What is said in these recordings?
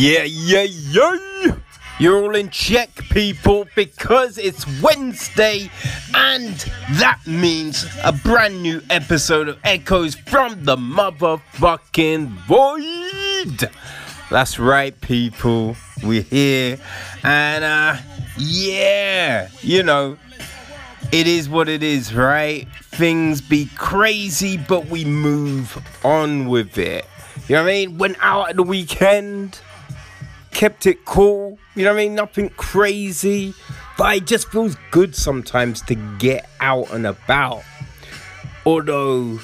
Yeah, yeah, yeah. You're all in check, people, because it's Wednesday, and that means a brand new episode of Echoes from the motherfucking void. That's right, people. We're here, and uh, yeah, you know, it is what it is, right? Things be crazy, but we move on with it. You know what I mean? Went out at the weekend, kept it cool. You know what I mean? Nothing crazy, but it just feels good sometimes to get out and about. Although,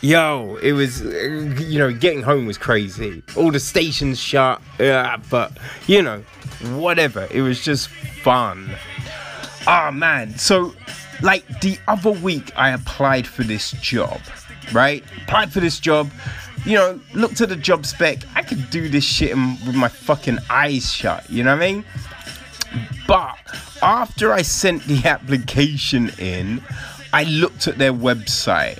yo, it was, you know, getting home was crazy. All the stations shut, yeah, but you know, whatever. It was just fun. Ah, man. So, like the other week, I applied for this job, right? Applied for this job you know, looked at the job spec. I could do this shit with my fucking eyes shut. You know what I mean? But after I sent the application in, I looked at their website.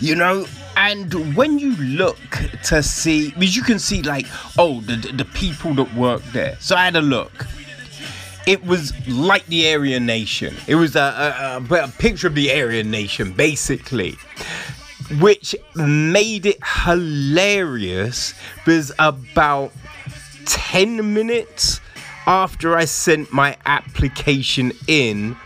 You know, and when you look to see, because you can see like, oh, the the people that work there. So I had a look. It was like the Aryan Nation. It was a, a, a picture of the Aryan Nation, basically which made it hilarious because about 10 minutes after I sent my application in,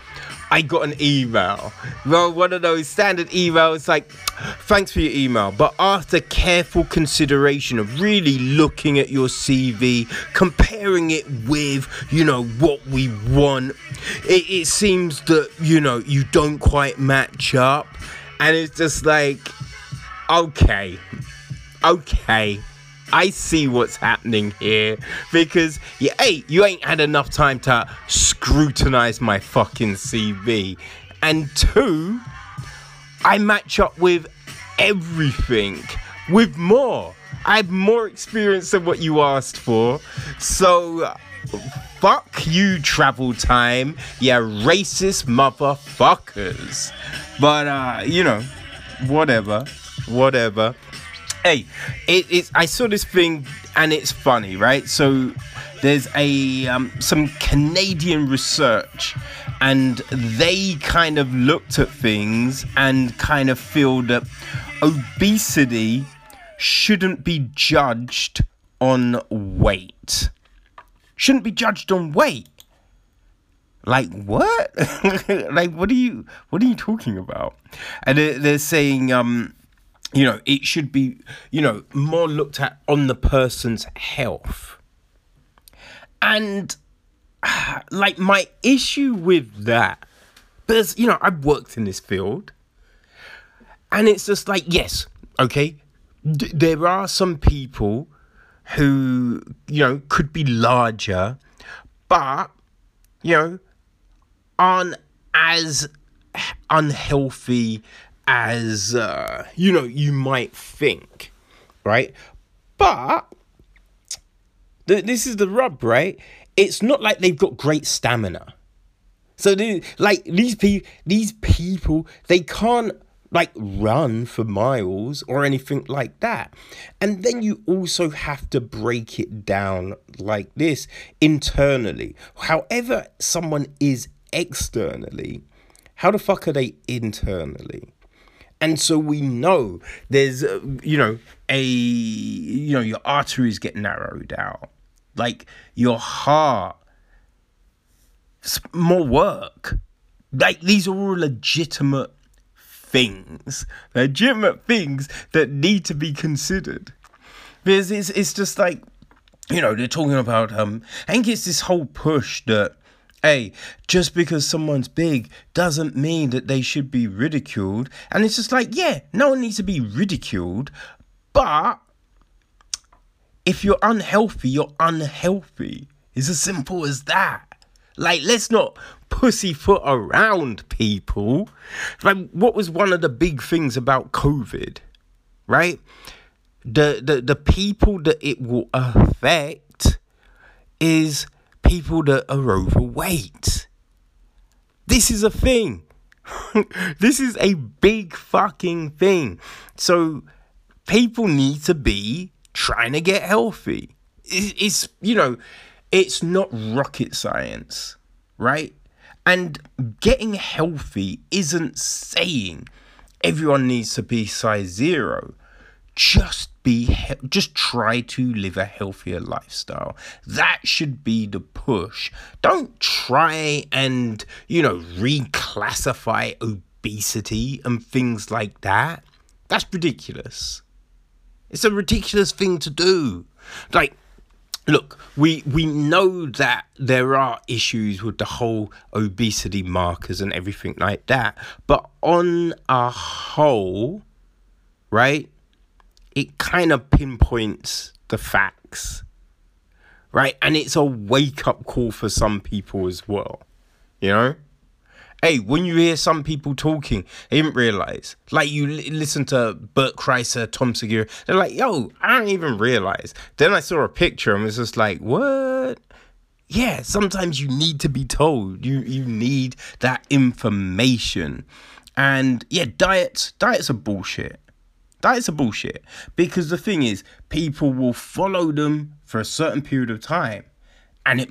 I got an email. Well, one of those standard emails like, thanks for your email, but after careful consideration of really looking at your CV, comparing it with, you know, what we want, it, it seems that, you know, you don't quite match up and it's just like, okay, okay. I see what's happening here because yeah, A, you ain't had enough time to scrutinize my fucking CV, and two, I match up with everything with more. I have more experience than what you asked for, so fuck you, travel time, yeah, racist motherfuckers. But uh, you know, whatever, whatever. Hey, it's I saw this thing and it's funny, right? So there's a um, some Canadian research, and they kind of looked at things and kind of feel that obesity shouldn't be judged on weight. Shouldn't be judged on weight. Like what? Like what are you what are you talking about? And they're, saying um you know it should be you know more looked at on the person's health. And like my issue with that because you know i've worked in this field. And it's just like yes okay d- there are some people who you know could be larger but you know aren't as unhealthy as uh, you know you might think, right? But th- this is the rub, right? It's not like they've got great stamina. So like these people, these people, they can't like run for miles or anything like that. And then you also have to break it down like this internally. However, someone is externally, how the fuck are they internally? And so we know there's, uh, you know, a, you know, your arteries get narrowed out. Like your heart, more work. Like these are all legitimate things, legitimate things that need to be considered. Because it's, it's just like, you know, they're talking about, um, I think it's this whole push that Hey, just because someone's big doesn't mean that they should be ridiculed. And it's just like, yeah, no one needs to be ridiculed. But if you're unhealthy, you're unhealthy. It's as simple as that. Like, let's not pussyfoot around people. Like, what was one of the big things about COVID? Right? The the the people that it will affect is people that are overweight. This is a thing. this is a big fucking thing. So people need to be trying to get healthy. it's you know, it's not rocket science, right? And getting healthy isn't saying everyone needs to be size zero. Just be just try to live a healthier lifestyle. That should be the push. Don't try and, you know, reclassify obesity and things like that. That's ridiculous. It's a ridiculous thing to do. Like look, we we know that there are issues with the whole obesity markers and everything like that, but on a whole, right? It kind of pinpoints the facts, right? And it's a wake up call for some people as well, you know. Hey, when you hear some people talking, they didn't realize. Like you li- listen to Bert Kreischer, Tom Segura, they're like, "Yo, I don't even realize." Then I saw a picture and was just like, "What?" Yeah, sometimes you need to be told. You you need that information, and yeah, diets diets are bullshit. Diets are bullshit because the thing is, people will follow them for a certain period of time, and it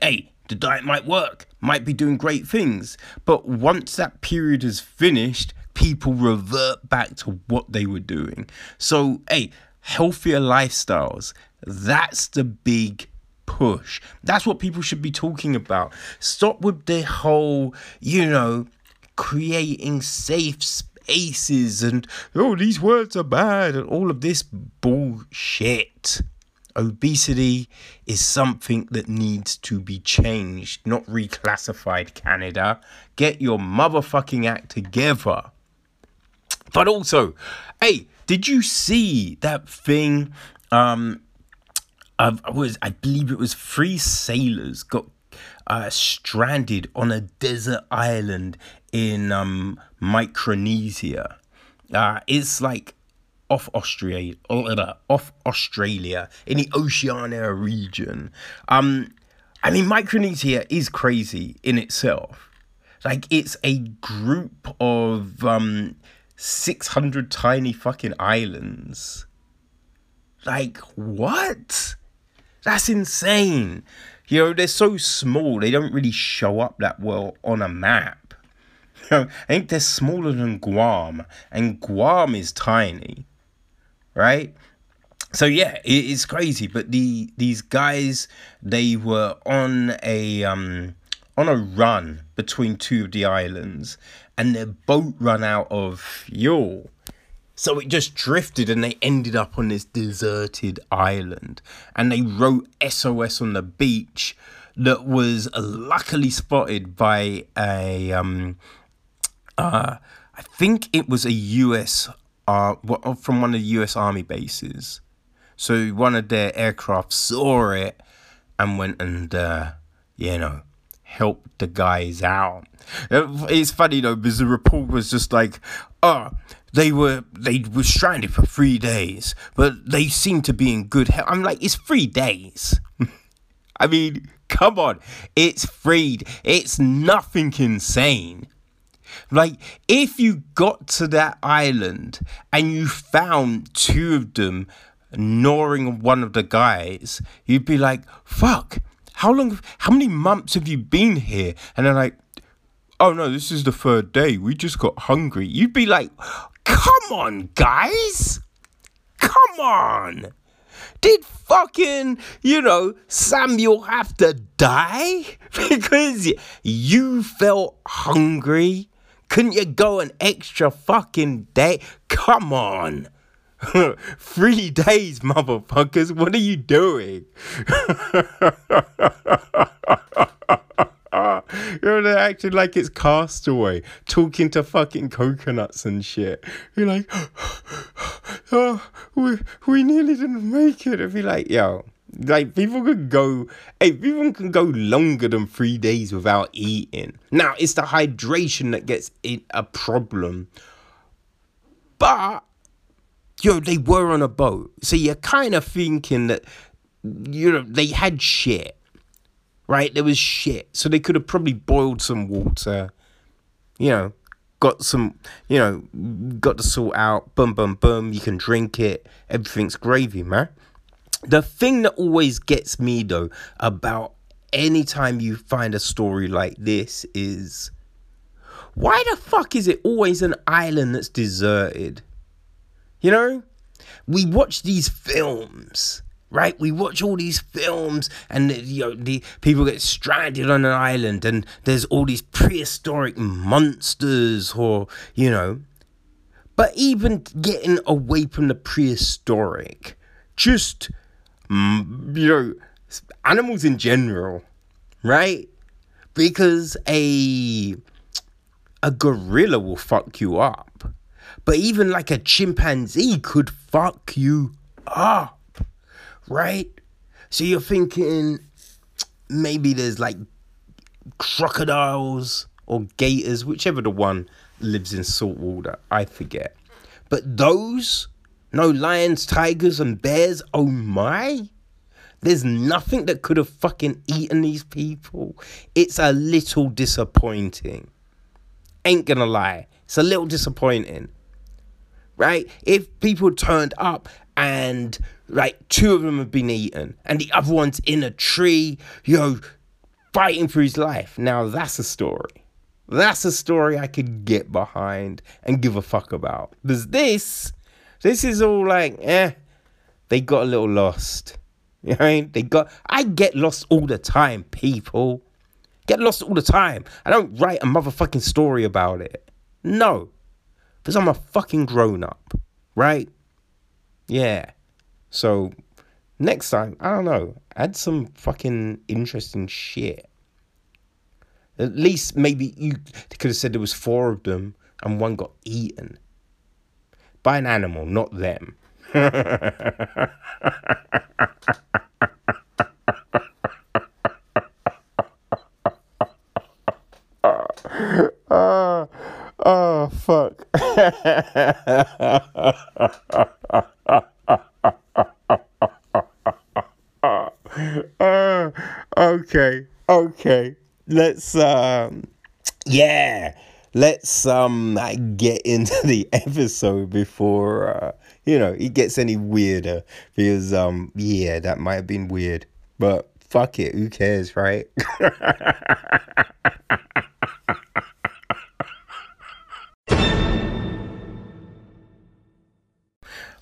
hey the diet might work, might be doing great things, but once that period is finished, people revert back to what they were doing. So, hey, healthier lifestyles, that's the big push. That's what people should be talking about. Stop with the whole, you know, creating safe spaces and, oh, these words are bad and all of this bullshit. Obesity is something that needs to be changed, not reclassified, Canada. Get your motherfucking act together. But also, hey, did you see that thing? Um, I was I believe it was three sailors got uh, stranded on a desert island in um, Micronesia. Uh, it's like off Australia, off Australia in the Oceania region. Um, I mean, Micronesia is crazy in itself. Like, it's a group of um, 600 tiny fucking islands. Like, what? That's insane. You know, they're so small, they don't really show up that well on a map. You know, I think they're smaller than Guam, and Guam is tiny right? So yeah, it's crazy. But the these guys, they were on a um on a run between two of the islands, and their boat ran out of fuel. So it just drifted and they ended up on this deserted island. And they wrote SOS on the beach that was luckily spotted by a um uh I think it was a US uh, from one of the US Army bases. So one of their aircraft saw it and went and, uh, you know, helped the guys out. It's funny though because the report was just like, oh, they were they were stranded for three days, but they seem to be in good health. I'm like, it's three days. I mean, come on, it's freed. It's nothing insane. Like, if you got to that island and you found two of them gnawing one of the guys, you'd be like, fuck, how long, how many months have you been here? And they're like, oh no, this is the third day. We just got hungry. You'd be like, come on, guys. Come on. Did fucking, you know, Samuel have to die because you felt hungry? Couldn't you go an extra fucking day? Come on. Three days, motherfuckers. What are you doing? You're acting like it's Castaway, talking to fucking coconuts and shit. You're like, oh, we, we nearly didn't make it. And be like, yo, like people can go hey people can go longer than three days without eating. Now it's the hydration that gets it a problem. But yo they were on a boat. So you're kind of thinking that you know they had shit right? There was shit. So they could have probably boiled some water you know got some you know got the salt out boom boom boom you can drink it everything's gravy man the thing that always gets me though about anytime you find a story like this is why the fuck is it always an island that's deserted? You know? We watch these films, right? We watch all these films and you know the people get stranded on an island and there's all these prehistoric monsters or, you know, but even getting away from the prehistoric, just you know, animals in general, right? Because a a gorilla will fuck you up. But even like a chimpanzee could fuck you up, right? So you're thinking maybe there's like crocodiles or gators, whichever the one lives in salt water. I forget. But those, no lions, tigers, and bears, oh my. There's nothing that could have fucking eaten these people. It's a little disappointing. Ain't gonna lie. It's a little disappointing. Right? If people turned up and like two of them have been eaten and the other one's in a tree, you know, fighting for his life. Now that's a story. That's a story I could get behind and give a fuck about. There's this, this is all like, eh, they got a little lost. You know what I mean? They got, I get lost all the time, people. Get lost all the time. I don't write a motherfucking story about it. No. Because I'm a fucking grown up. Right? Yeah. So next time, I don't know, add some fucking interesting shit. At least maybe you could have said there was four of them and one got eaten by an animal, not them. oh, oh, fuck. uh, okay, okay. Let's um, yeah. Let's um get into the episode before uh, you know it gets any weirder because um yeah that might have been weird but fuck it who cares right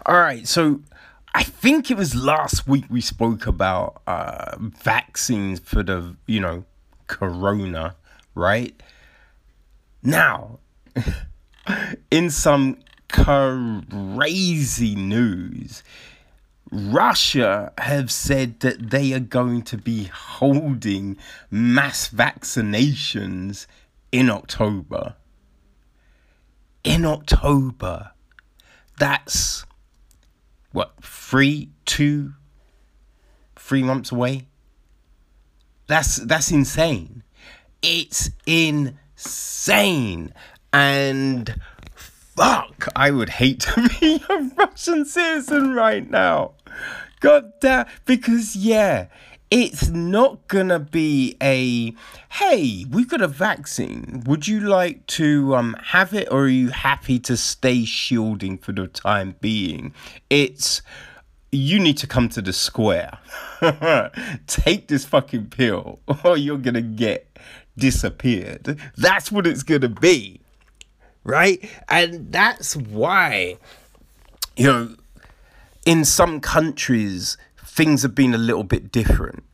All right, so I think it was last week we spoke about uh, vaccines for the, you know, corona, right? Now, in some crazy news, Russia have said that they are going to be holding mass vaccinations in October. In October. That's what three, two, three months away. That's that's insane. It's insane. Sane and fuck, I would hate to be a Russian citizen right now. God damn, because yeah, it's not gonna be a hey, we've got a vaccine. Would you like to um, have it, or are you happy to stay shielding for the time being? It's you need to come to the square. Take this fucking pill, or you're gonna get disappeared. That's what it's gonna be, right? And that's why, you know, in some countries things have been a little bit different.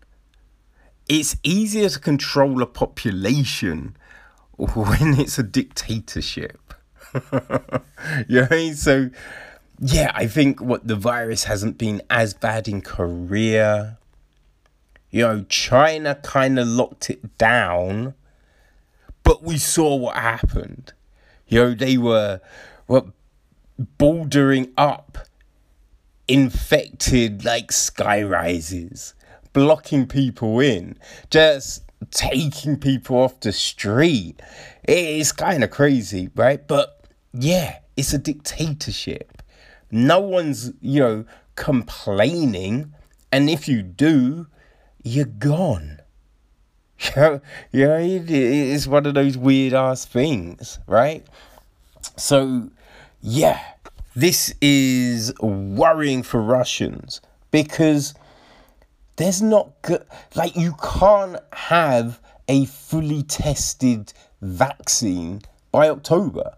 It's easier to control a population when it's a dictatorship. you know So, yeah, I think what the virus hasn't been as bad in Korea. You know, China kind of locked it down, but we saw what happened. You know, they were what bouldering up infected like sky rises, blocking people in, just taking people off the street. It's kind of crazy, right? But yeah, it's a dictatorship. No one's, you know, complaining. And if you do, you're gone. yeah, it's one of those weird ass things, right? So, yeah, this is worrying for Russians because there's not good, like, you can't have a fully tested vaccine by October.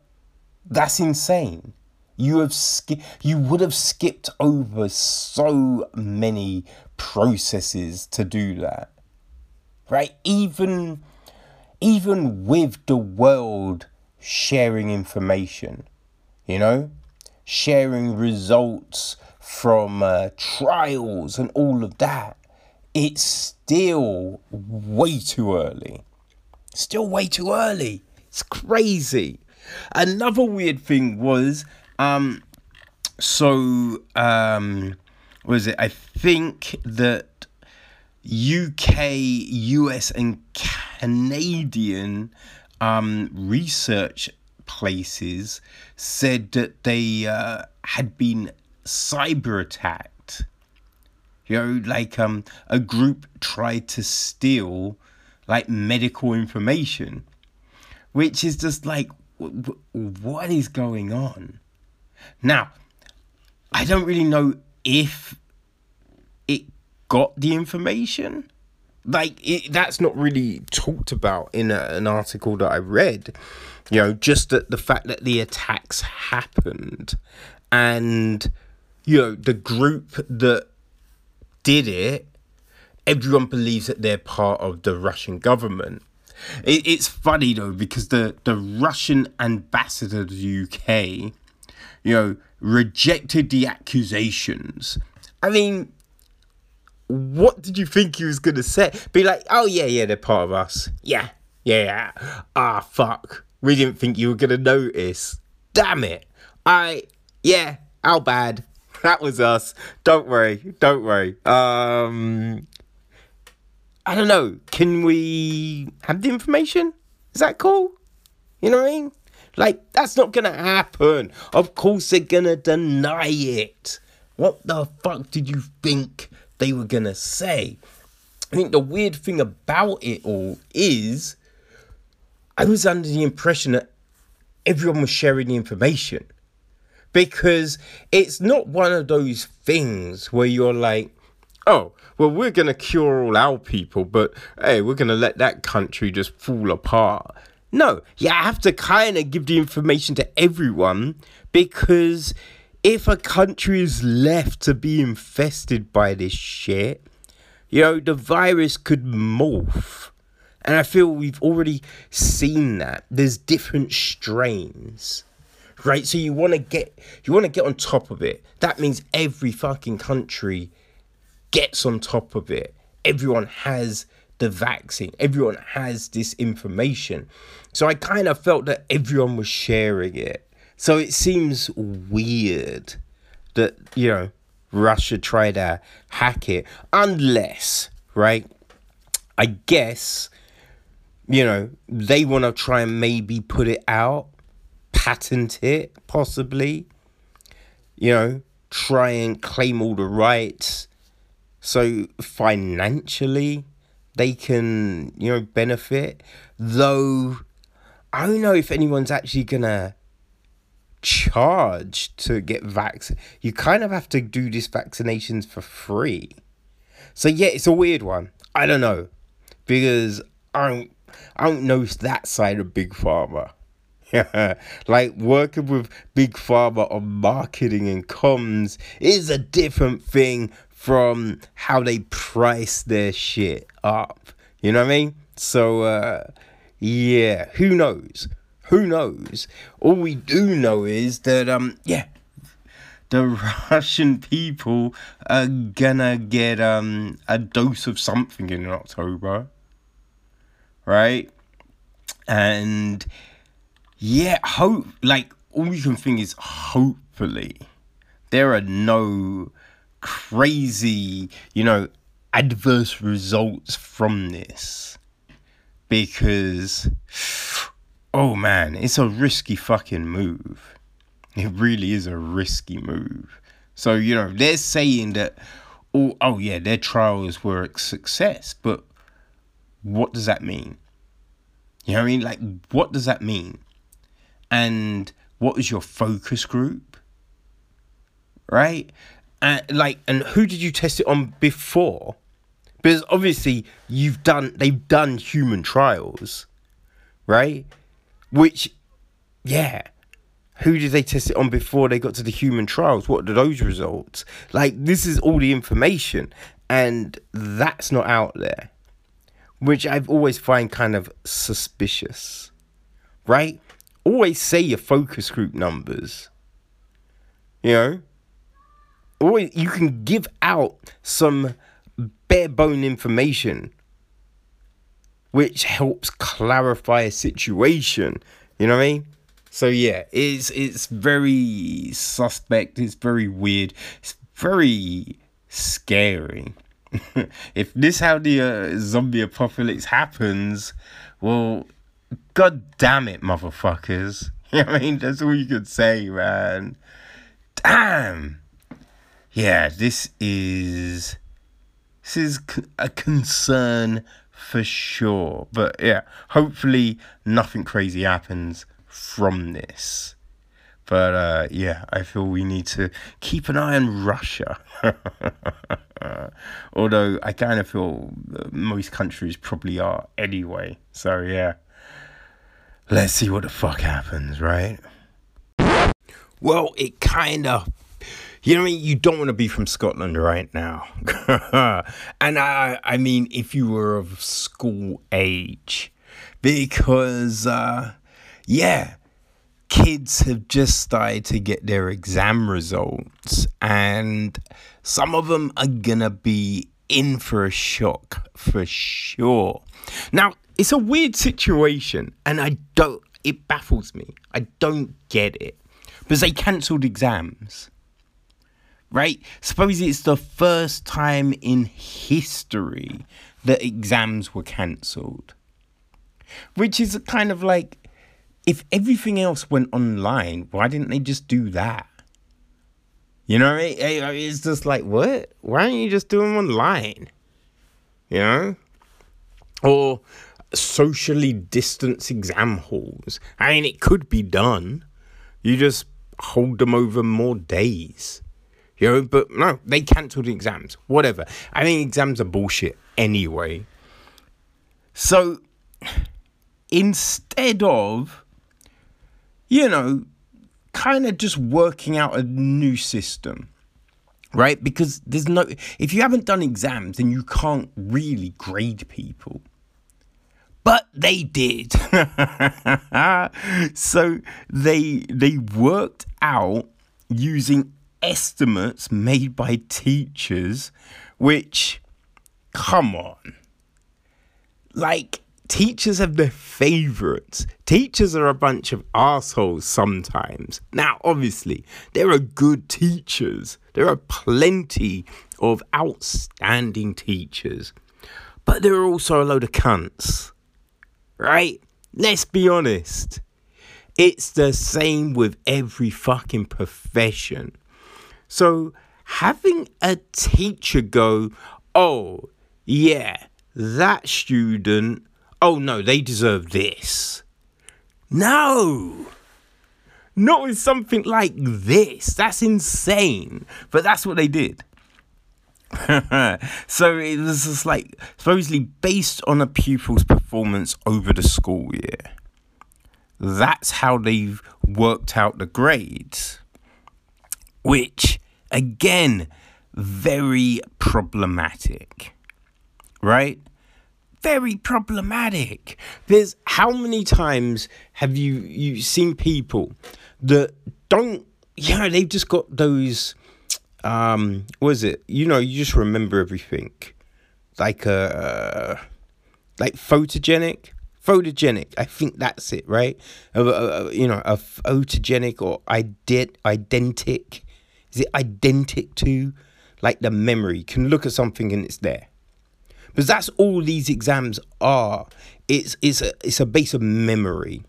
That's insane. You have ski- you would have skipped over so many processes to do that. Right? Even even with the world sharing information, you know, sharing results from uh, trials and all of that, it's still way too early. Still way too early. It's crazy. Another weird thing was, um, so um, was it? I think that UK, US, and Canadian um, research places said that they uh, had been cyber attacked. You know, like um, a group tried to steal like medical information, which is just like, what is going on? Now, I don't really know if it got the information. Like, it, that's not really talked about in a, an article that I read. You know, just that the fact that the attacks happened and, you know, the group that did it, everyone believes that they're part of the Russian government. It, it's funny though because the the Russian ambassador to the UK, you know, rejected the accusations. I mean, what did you think he was gonna say? Be like, oh yeah, yeah, they're part of us. Yeah, yeah, yeah. Ah, fuck. We didn't think you were gonna notice. Damn it. I, yeah, how bad. That was us. Don't worry. Don't worry. Um, I don't know. Can we have the information? Is that cool? You know what I mean? Like, that's not gonna happen. Of course, they're gonna deny it. What the fuck did you think they were gonna say? I think the weird thing about it all is I was under the impression that everyone was sharing the information because it's not one of those things where you're like, oh, well, we're going to cure all our people, but hey, we're going to let that country just fall apart. No, you have to kind of give the information to everyone because if a country is left to be infested by this shit, you know, the virus could morph. And I feel we've already seen that. There's different strains right? So you want to get you want to get on top of it. That means every fucking country gets on top of it. Everyone has the vaccine. Everyone has this information. So I kind of felt that everyone was sharing it. So it seems weird that, you know, Russia tried to hack it unless, right? I guess you know, they want to try and maybe put it out patent it, possibly. You know, try and claim all the rights. So financially, they can, you know, benefit. Though, I don't know if anyone's actually gonna charge to get vaccinated. You kind of have to do these vaccinations for free. So yeah, it's a weird one. I don't know because I don't I don't know that side of big pharma. like working with big pharma on marketing and comms is a different thing from how they price their shit up. You know what I mean? So uh yeah, who knows? Who knows? All we do know is that um yeah, the Russian people are gonna get um a dose of something in October. Right? And yeah, hope like all you can think is hopefully there are no crazy, you know, adverse results from this. Because oh man, it's a risky fucking move. It really is a risky move. So, you know, they're saying that oh oh yeah, their trials were a success, but what does that mean? You know what I mean? Like what does that mean? and what was your focus group right and like and who did you test it on before Because obviously you've done they've done human trials, right? Which, yeah. Who did they test it on before they got to the human trials? What are those results? Like this is all the information, and that's not out there, which I've always find kind of suspicious, right? Always say your focus group numbers. You know, always you can give out some bare bone information which helps clarify a situation. You know what I mean? So yeah, it's it's very suspect, it's very weird, it's very scary. if this how the uh, zombie apocalypse happens, well, god damn it, motherfuckers. You know what I mean? That's all you could say, man. Damn. Yeah, this is this is a concern for sure. But yeah, hopefully nothing crazy happens from this. But uh, yeah, I feel we need to keep an eye on Russia. Although I kind of feel most countries probably are anyway. So yeah, let's see what the fuck happens, right? Well, it kind of you know what I mean? You don't want to be from Scotland right now. and I I mean if you were of school age. Because uh yeah, kids have just started to get their exam results and some of them are gonna be in for a shock for sure. Now, it's a weird situation and I don't it baffles me. I don't get it. Because they cancelled exams right? Suppose it's the first time in history that exams were cancelled. Which is kind of like, if everything else went online, why didn't they just do that? You know, it's just like, what? Why don't you just do them online? You know? Or socially distance exam halls. I mean, it could be done. You just hold them over more days. You know, but no, they cancelled the exams. Whatever. I think exams are bullshit anyway. So instead of, you know, kind of just working out a new system, right? Because there's no, if you haven't done exams, then you can't really grade people. But they did. so they they worked out using estimates made by teachers, which, come on. Like, teachers have their favorites. Teachers are a bunch of assholes sometimes. Now, obviously, there are good teachers, there are plenty of outstanding teachers, but there are also a load of cunts, right? Let's be honest. It's the same with every fucking profession. So having a teacher go, oh, yeah, that student, oh no, they deserve this. No. Not with something like this. That's insane. But that's what they did. so it was just like supposedly based on a pupil's performance over the school year. That's how they've worked out the grades. Which Again, very problematic, right? Very problematic. There's how many times have you you seen people that don't you know they've just got those um what is it? You know you just remember everything. Like uh, like photogenic? Photogenic. I think that's it right? Uh, uh, you know a photogenic or ident- identic is it identical to? Like the memory. Can look at something and it's there. Because that's all these exams are. It's it's a it's a base of memory.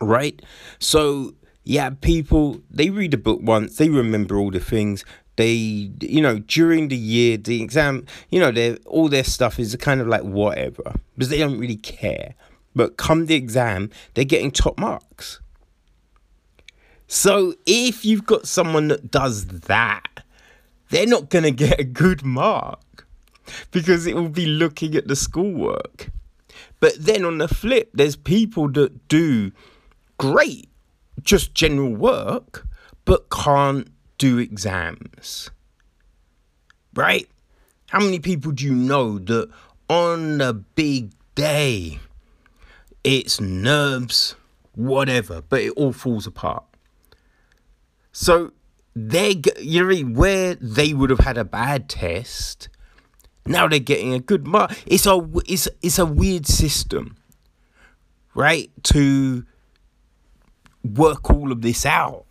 Right? So yeah, people they read a book once, they remember all the things. They you know, during the year, the exam, you know, they all their stuff is kind of like whatever. Because they don't really care. But come the exam, they're getting top marks. So if you've got someone that does that, they're not going to get a good mark. because it will be looking at the schoolwork. But then on the flip, there's people that do great, just general work, but can't do exams. Right? How many people do you know that on a big day, it's nerves, whatever, but it all falls apart? So they, you know, where they would have had a bad test, now they're getting a good mark. It's a it's it's a weird system, right? To work all of this out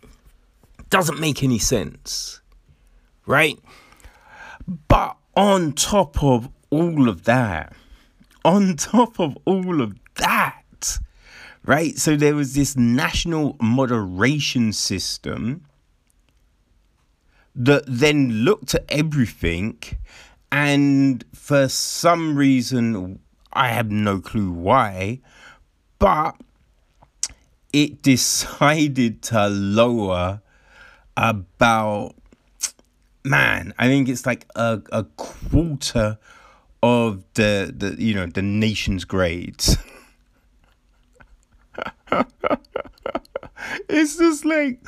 doesn't make any sense, right? But on top of all of that, on top of all of that, right? So there was this national moderation system that then looked at everything and for some reason I have no clue why, but it decided to lower about man, I think it's like a, a quarter of the the you know the nation's grades. it's just like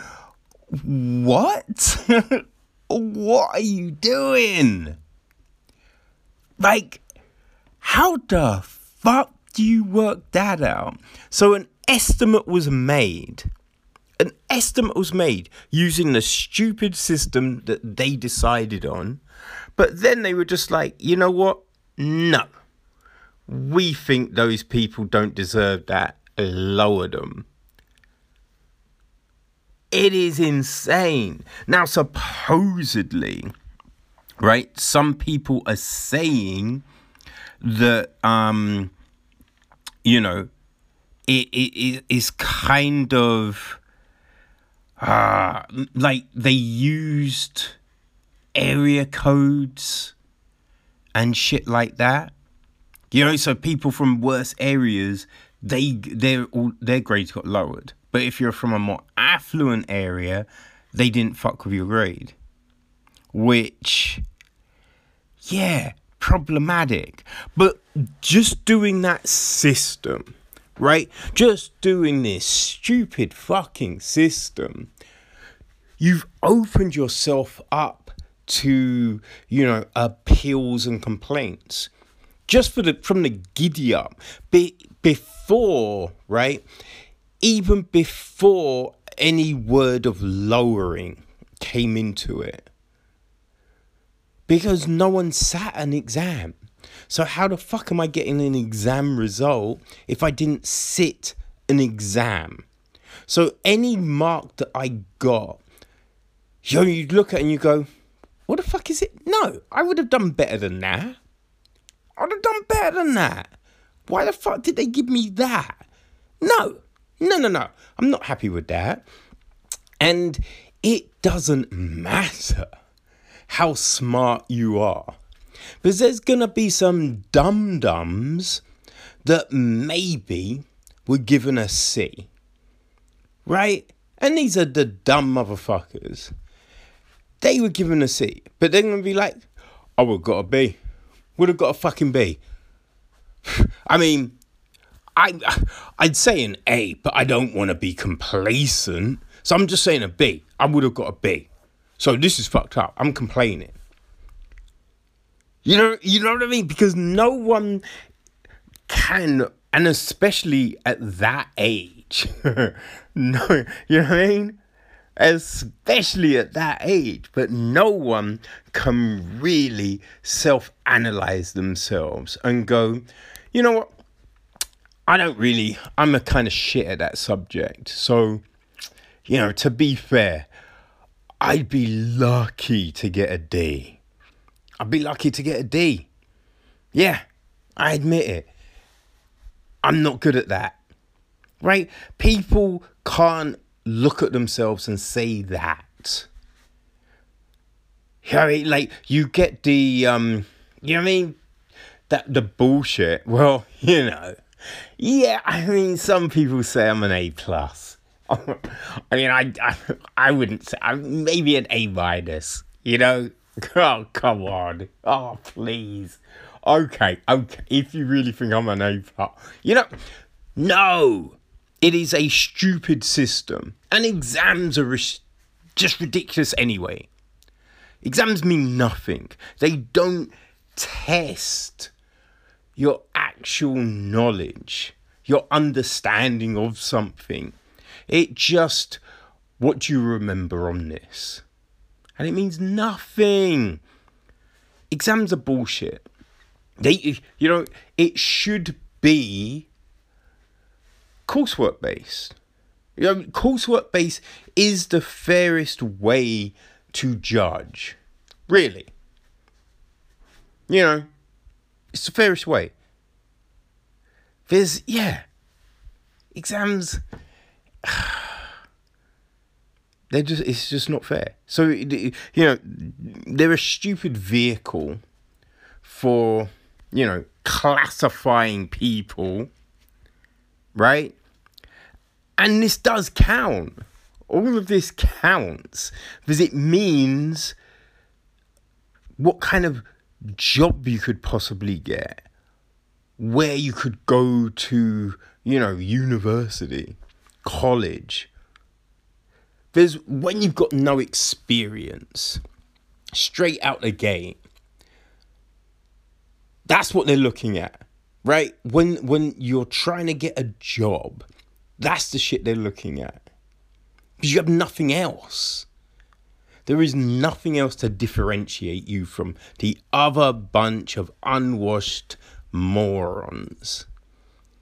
what? what are you doing? Like, how the fuck do you work that out? So, an estimate was made. An estimate was made using the stupid system that they decided on. But then they were just like, you know what? No. We think those people don't deserve that. Lower them. It is insane. Now, supposedly, right, some people are saying that, um, you know, it, it, it is kind of uh, like they used area codes and shit like that. You know, so people from worse areas, they their their grades got lowered. But if you're from a more affluent area, they didn't fuck with your grade. Which, yeah, problematic. But just doing that system, right? Just doing this stupid fucking system, you've opened yourself up to, you know, appeals and complaints. Just for the from the giddy up. Be, before, right? even before any word of lowering came into it. Because no one sat an exam. So, how the fuck am I getting an exam result if I didn't sit an exam? So, any mark that I got, you know, you look at and you go, what the fuck is it? No, I would have done better than that. I would have done better than that. Why the fuck did they give me that? No, no, no, no. I'm not happy with that. And it doesn't matter how smart you are. Because there's to be some dum dums that maybe were given a C. Right? And these are the dumb motherfuckers. They were given a C. But they're to be like, oh, I would have got a B. Would have got a fucking B. I mean, I, I'd say an A, but I don't want to be complacent. So I'm just saying a B. I would have got a B. So this is fucked up. I'm complaining. You know, you know what I mean? Because no one can, and especially at that age, no, you know what I mean? Especially at that age, but no one can really self analyze themselves and go, you know what? I don't really, I'm a kind of shit at that subject. So, you know, to be fair, I'd be lucky to get a D. I'd be lucky to get a D. Yeah, I admit it. I'm not good at that. Right? People can't look at themselves and say that. You know, like you get the um you know what I mean? That the bullshit. Well, you know yeah, I mean, some people say I'm an A plus. I mean, I, I, I wouldn't say I'm maybe an A minus. You know, Oh, come on. Oh, please. Okay, okay. If you really think I'm an A plus, you know, no. It is a stupid system. And exams are just ridiculous anyway. Exams mean nothing. They don't test your actual knowledge, your understanding of something. It just, what do you remember on this? And it means nothing. Exams are bullshit. They, you know, it should be coursework based. You know, coursework based is the fairest way to judge. Really. You know, it's the fairest way. There's, yeah, exams, they're just, it's just not fair. So, you know, they're a stupid vehicle for, you know, classifying people, right? And this does count. All of this counts because it means what kind of job you could possibly get, where you could go to, you know, university, college. There's when you've got no experience, straight out the gate. That's what they're looking at, right? When when you're trying to get a job, that's the shit they're looking at. Because you have nothing else. There is nothing else to differentiate you from the other bunch of unwashed morons.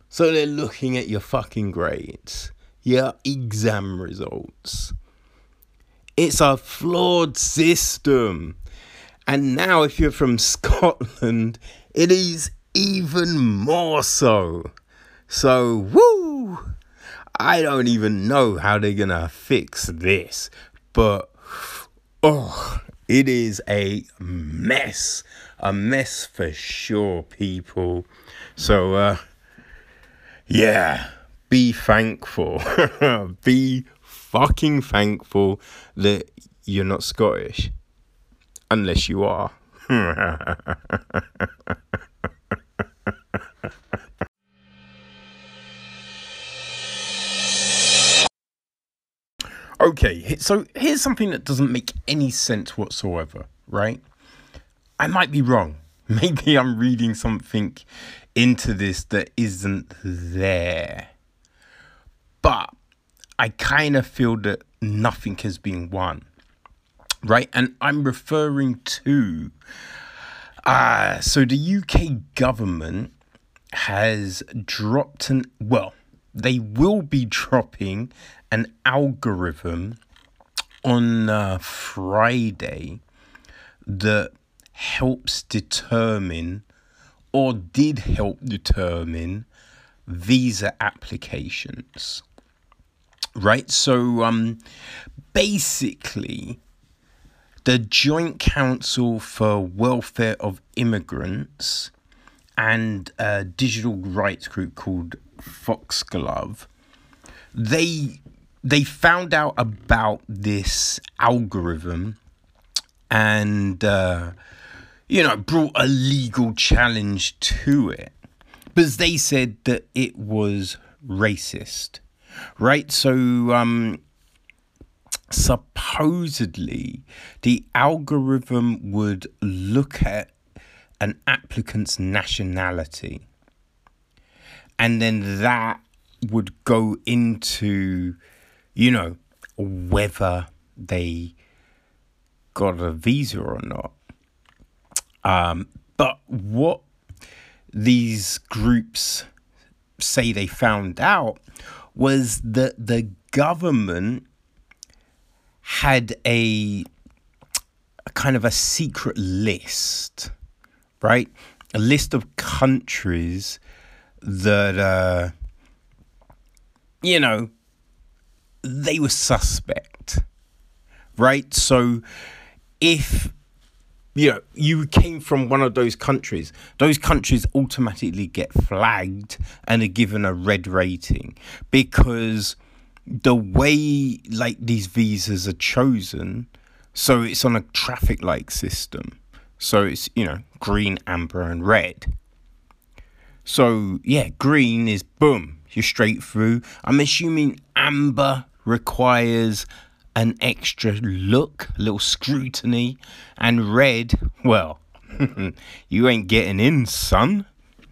So they're looking at your fucking grades, your exam results. It's a flawed system. And now, if you're from Scotland, it is even more so. So, woo! I don't even know how they're gonna fix this, but oh, it is a mess. A mess for sure, people. So, uh, yeah, be thankful. be fucking thankful that you're not Scottish. Unless you are. Okay, so here's something that doesn't make any sense whatsoever, right? I might be wrong. Maybe I'm reading something into this that isn't there. But I kind of feel that nothing has been won, right? And I'm referring to. Uh, so the UK government has dropped an. Well, they will be dropping an algorithm on uh, Friday that helps determine or did help determine visa applications. Right? So um basically the joint council for welfare of immigrants and a digital rights group called foxglove they they found out about this algorithm and uh, you know brought a legal challenge to it. Because they said that it was racist right? So um supposedly the algorithm would look at an applicant's nationality and then that would go into you know, whether they got a visa or not. Um, but what these groups say they found out was that the government had a, a kind of a secret list, right? A list of countries that, uh, you know, they were suspect, right? So if you know you came from one of those countries, those countries automatically get flagged and are given a red rating because the way like these visas are chosen So it's on a traffic light system. So it's, you know, green, amber, and red. So, yeah, green is boom, you're straight through. I'm assuming amber requires an extra look, a little scrutiny, and red, well, you ain't getting in, son.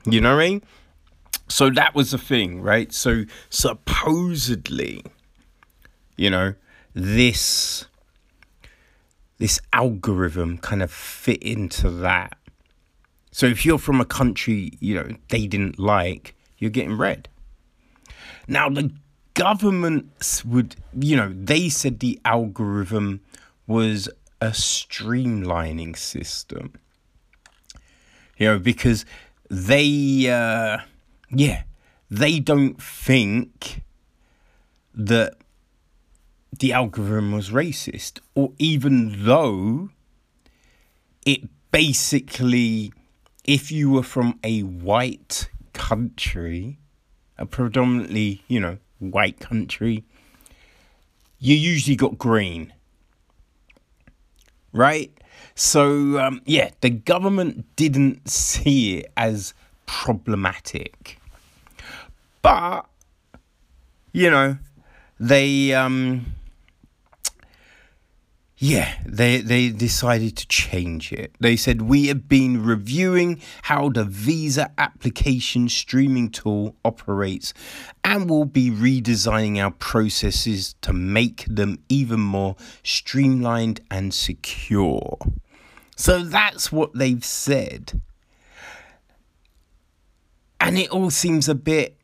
You know what I mean? So that was the thing, right? So supposedly, you know, this this algorithm kind of fit into that. So if you're from a country, you know, they didn't like, you're getting red. Now the government would, you know, they said the algorithm was a streamlining system. You know, because they, uh, yeah, they don't think that the algorithm was racist, or even though it basically, if you were from a white country, a predominantly, you know, white country, you usually got green. Right? So, um, yeah, the government didn't see it as problematic. But, you know, they, um, yeah, they they decided to change it. They said we have been reviewing how the visa application streaming tool operates and we'll be redesigning our processes to make them even more streamlined and secure. So that's what they've said. And it all seems a bit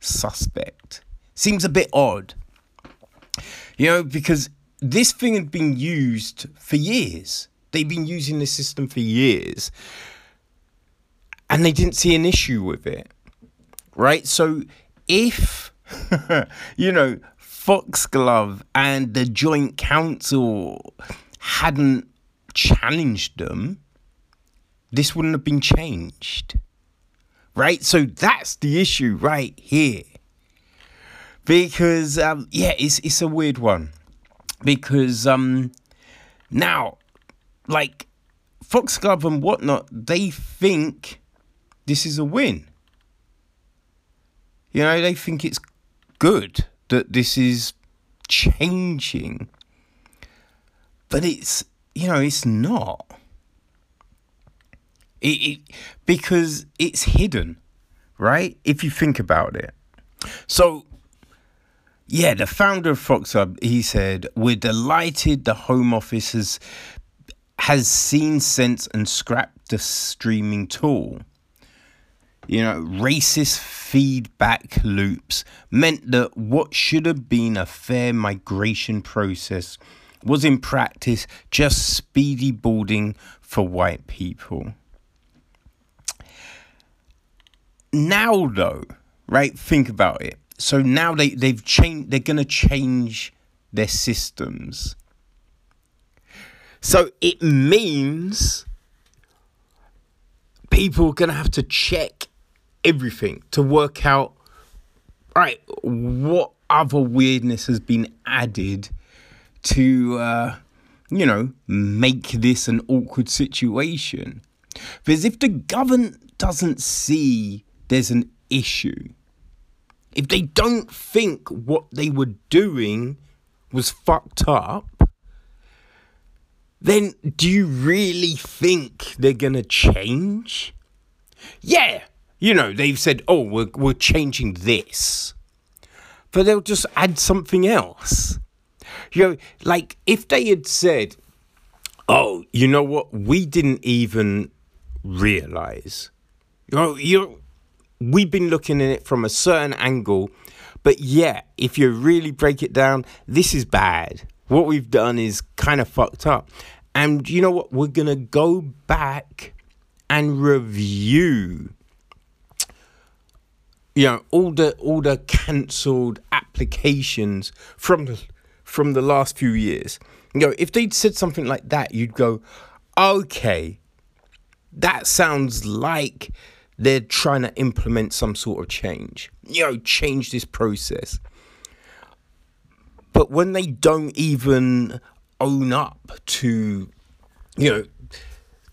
suspect. Seems a bit odd. You know, because this thing had been used for years. They've been using the system for years. And they didn't see an issue with it. Right? So if, you know, Foxglove and the Joint Council hadn't challenged them, this wouldn't have been changed. Right? So that's the issue right here. Because, um, yeah, it's, it's a weird one because um, now, like Foxglove and whatnot, they think this is a win. You know, they think it's good that this is changing, but it's you know it's not. It, it because it's hidden, right? If you think about it. So yeah, the founder of FoxHub, he said, We're delighted the Home Office has, has seen sense and scrapped the streaming tool. You know, racist feedback loops meant that what should have been a fair migration process was in practice just speedy boarding for white people. Now, though, right, think about it so now they they've changed. They're going to change their systems. So it means people are going to have to check everything to work out right what other weirdness has been added to uh, you know make this an awkward situation because if the government doesn't see there's an issue if they don't think what they were doing was fucked up, then do you really think they're going to change? Yeah, you know, they've said, oh, we're, we're changing this. But they'll just add something else. You know, like if they had said, oh, you know what, we didn't even realize. You know, you we've been looking at it from a certain angle, but yeah, if you really break it down, this is bad. What we've done is kind of fucked up. And you know what? We're going to go back and review you know all the all the cancelled applications from the from the last few years. You know, if they'd said something like that, you'd go, okay, that sounds like they're trying to implement some sort of change, you know, change this process. But when they don't even own up to, you know,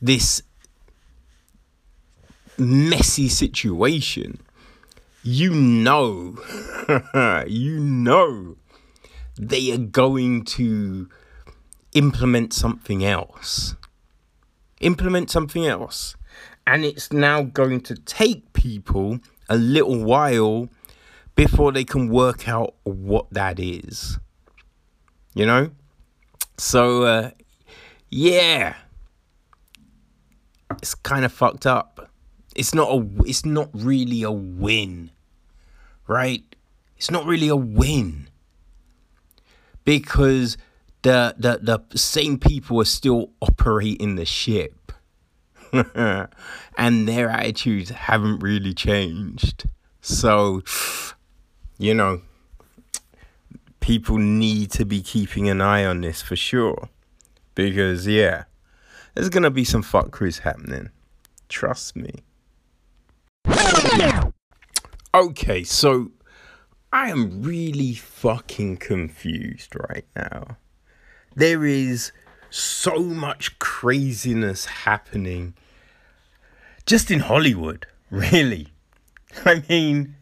this messy situation, you know, you know, they are going to implement something else. Implement something else. And it's now going to take people a little while before they can work out what that is. You know? So, uh, yeah. It's kind of fucked up. It's not a it's not really a win. Right? It's not really a win. Because the the the same people are still operating the ship. and their attitudes haven't really changed. So, you know, people need to be keeping an eye on this for sure. Because, yeah, there's going to be some fuckeries happening. Trust me. Okay, so I am really fucking confused right now. There is so much craziness happening just in Hollywood, really. I mean,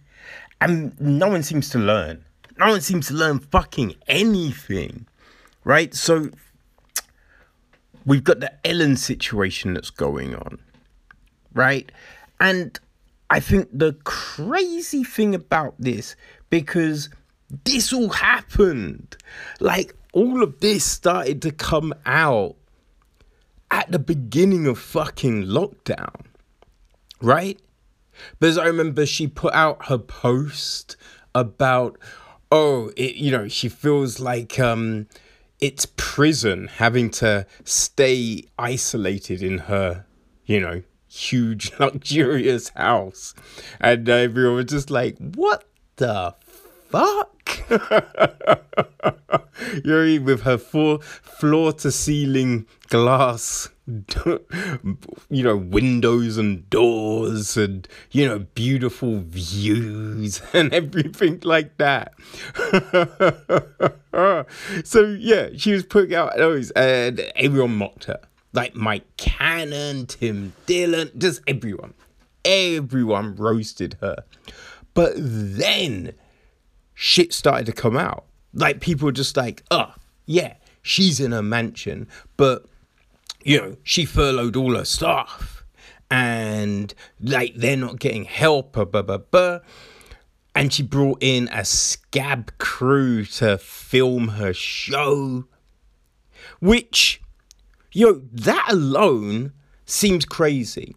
and no one seems to learn. No one seems to learn fucking anything, right? So we've got the Ellen situation that's going on, right? And I think the crazy thing about this, because this all happened, like all of this started to come out at the beginning of fucking lockdown, right? Because I remember she put out her post about, oh, it, you know, she feels like um, it's prison having to stay isolated in her, you know, huge, luxurious house. And everyone was just like, what the fuck? Yuri with her four floor to ceiling glass, you know, windows and doors and, you know, beautiful views and everything like that. so, yeah, she was putting out those and everyone mocked her. Like Mike Cannon, Tim Dillon, just everyone. Everyone roasted her. But then shit started to come out. Like people were just like, oh, yeah, she's in a mansion, but you know, she furloughed all her staff and like they're not getting help, blah, blah, blah, blah. And she brought in a scab crew to film her show, which, yo, know, that alone seems crazy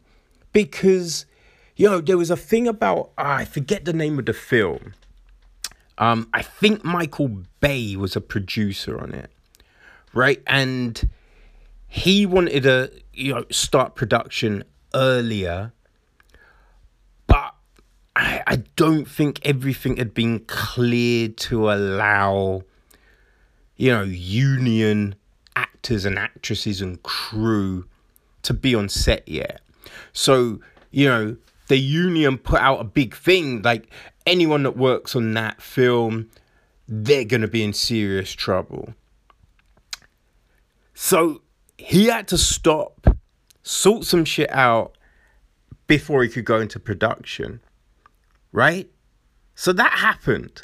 because, you know, there was a thing about, oh, I forget the name of the film um, I think Michael Bay was a producer on it, right? And he wanted to, you know, start production earlier, but I, I don't think everything had been cleared to allow, you know, union actors and actresses and crew to be on set yet. So, you know, the union put out a big thing like anyone that works on that film, they're going to be in serious trouble. So he had to stop, sort some shit out before he could go into production. Right? So that happened.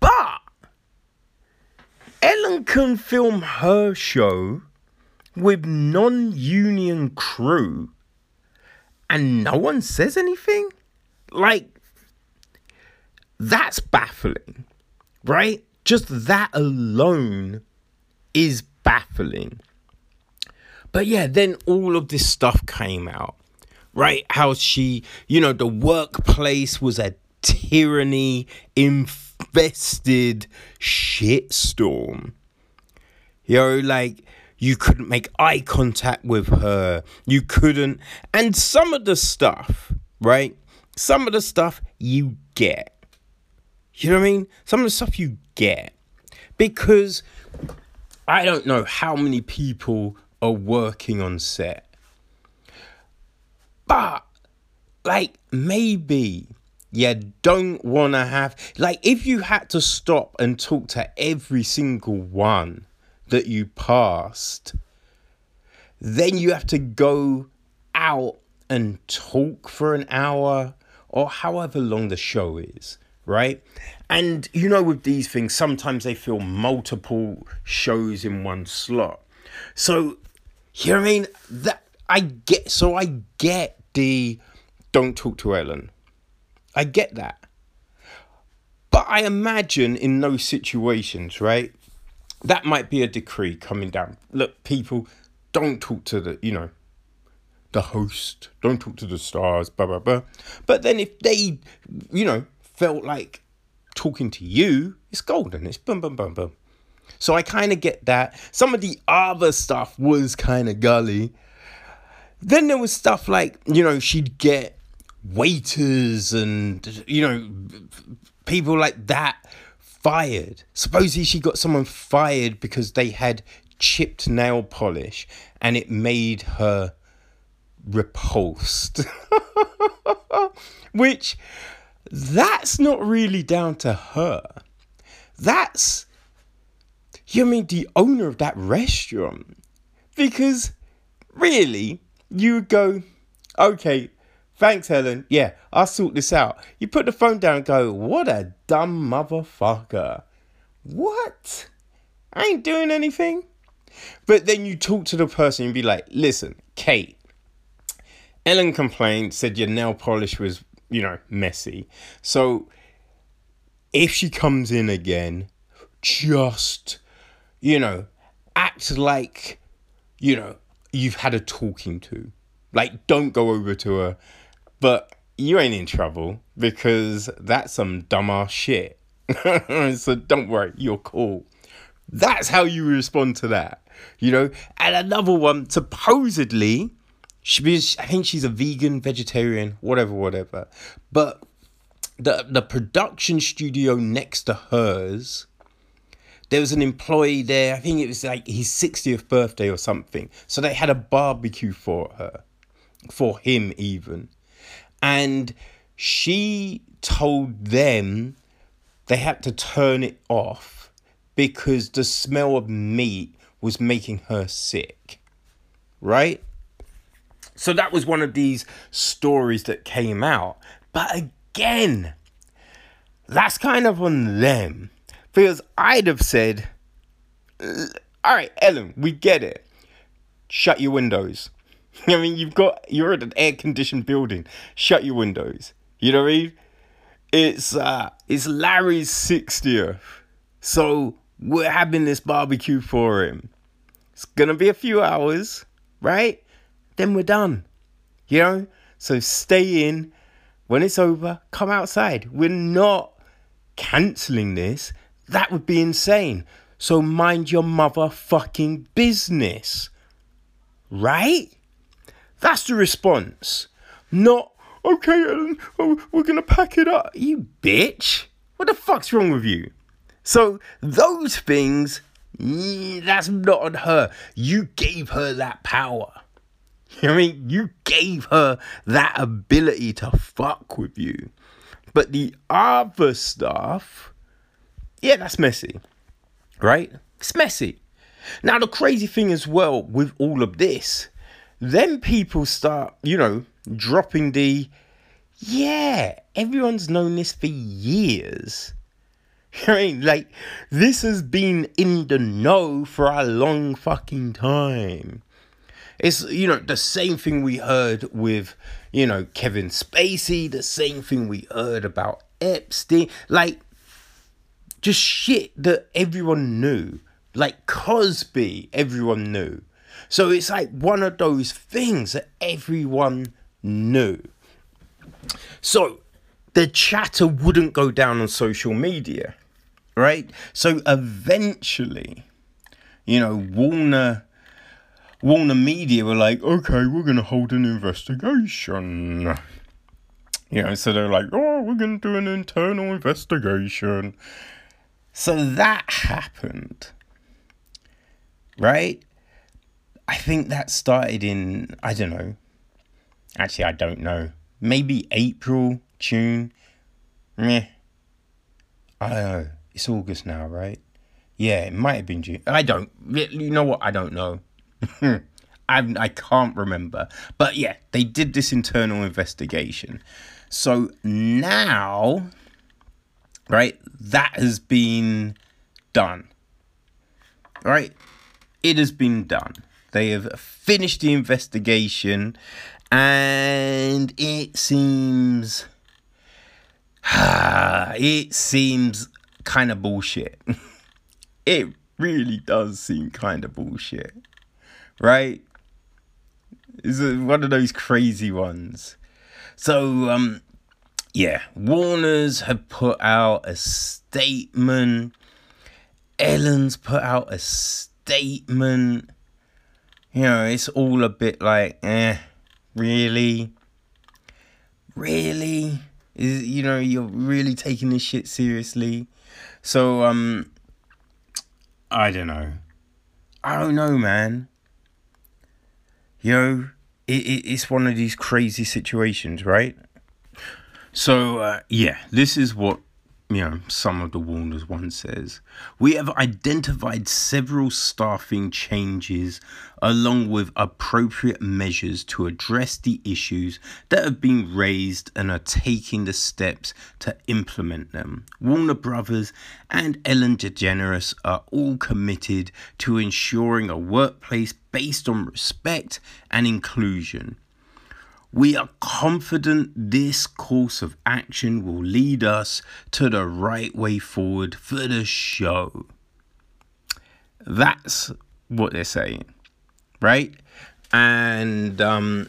But Ellen can film her show with non union crew and no one says anything? Like, that's baffling, right? Just that alone is baffling. But yeah, then all of this stuff came out, right? How she, you know, the workplace was a tyranny infested shitstorm. You know, like you couldn't make eye contact with her. You couldn't. And some of the stuff, right? Some of the stuff you get. You know what I mean? Some of the stuff you get. Because I don't know how many people are working on set. But, like, maybe you don't want to have. Like, if you had to stop and talk to every single one that you passed, then you have to go out and talk for an hour or however long the show is, right? And you know, with these things, sometimes they fill multiple shows in one slot. So, you know what I mean? That I get. So I get the don't talk to Ellen. I get that. But I imagine in those situations, right? That might be a decree coming down. Look, people, don't talk to the, you know, the host. Don't talk to the stars, blah, blah, blah. But then if they, you know, felt like talking to you, it's golden. It's boom, boom, boom, boom. So I kind of get that. Some of the other stuff was kind of gully. Then there was stuff like, you know, she'd get waiters and, you know, people like that fired. Supposedly she got someone fired because they had chipped nail polish and it made her repulsed. Which that's not really down to her. That's you mean the owner of that restaurant. Because really, you go, okay, thanks, Ellen. Yeah, I'll sort this out. You put the phone down and go, what a dumb motherfucker. What? I ain't doing anything. But then you talk to the person and be like, listen, Kate, Ellen complained, said your nail polish was, you know, messy. So if she comes in again, just, you know, act like, you know, you've had a talking to. Like, don't go over to her, but you ain't in trouble because that's some dumbass shit. so don't worry, you're cool. That's how you respond to that, you know. And another one, supposedly, she was, I think she's a vegan, vegetarian, whatever, whatever. But the the production studio next to hers, there was an employee there. I think it was like his 60th birthday or something. So they had a barbecue for her, for him even, and she told them they had to turn it off because the smell of meat was making her sick. Right? So that was one of these stories that came out. But again, that's kind of on them. Because I'd have said, all right, Ellen, we get it. Shut your windows. I mean, you've got, you're in an air conditioned building. Shut your windows. You know what I mean? It's uh it's Larry's 60th. So we're having this barbecue for him. It's gonna be a few hours, right? Then we're done. You know? So stay in. When it's over, come outside. We're not cancelling this. That would be insane. So mind your motherfucking business. Right? That's the response. Not okay, Ellen, oh, we're gonna pack it up. You bitch. What the fuck's wrong with you? So, those things, that's not on her. You gave her that power. You know I mean? You gave her that ability to fuck with you. But the other stuff, yeah, that's messy. Right? It's messy. Now, the crazy thing as well with all of this, then people start, you know, dropping the yeah, everyone's known this for years. I mean, like, this has been in the know for a long fucking time. It's, you know, the same thing we heard with, you know, Kevin Spacey, the same thing we heard about Epstein. Like, just shit that everyone knew. Like Cosby, everyone knew. So it's like one of those things that everyone knew. So the chatter wouldn't go down on social media, right? So eventually, you know, Warner Warner Media were like, okay, we're gonna hold an investigation. You know, so they're like, oh, we're gonna do an internal investigation. So that happened. Right? I think that started in I don't know. Actually, I don't know. Maybe April, June. Meh. I don't know. It's August now, right? Yeah, it might have been June. I don't. You know what? I don't know. I I can't remember. But yeah, they did this internal investigation. So now, right, that has been done. Right? It has been done. They have finished the investigation and it seems it seems kind of bullshit. it really does seem kind of bullshit. Right? Is one of those crazy ones? So um yeah, Warner's have put out a statement. Ellen's put out a statement. You know, it's all a bit like, eh, really? Really? Is you know, you're really taking this shit seriously? So, um, I don't know. I don't know, man. You know, it, it, it's one of these crazy situations, right? So, uh, yeah, this is what you know, some of the Warners one says. We have identified several staffing changes along with appropriate measures to address the issues that have been raised and are taking the steps to implement them. Warner Brothers and Ellen DeGeneres are all committed to ensuring a workplace based on respect and inclusion. We are confident this course of action will lead us to the right way forward for the show. That's what they're saying, right? And um,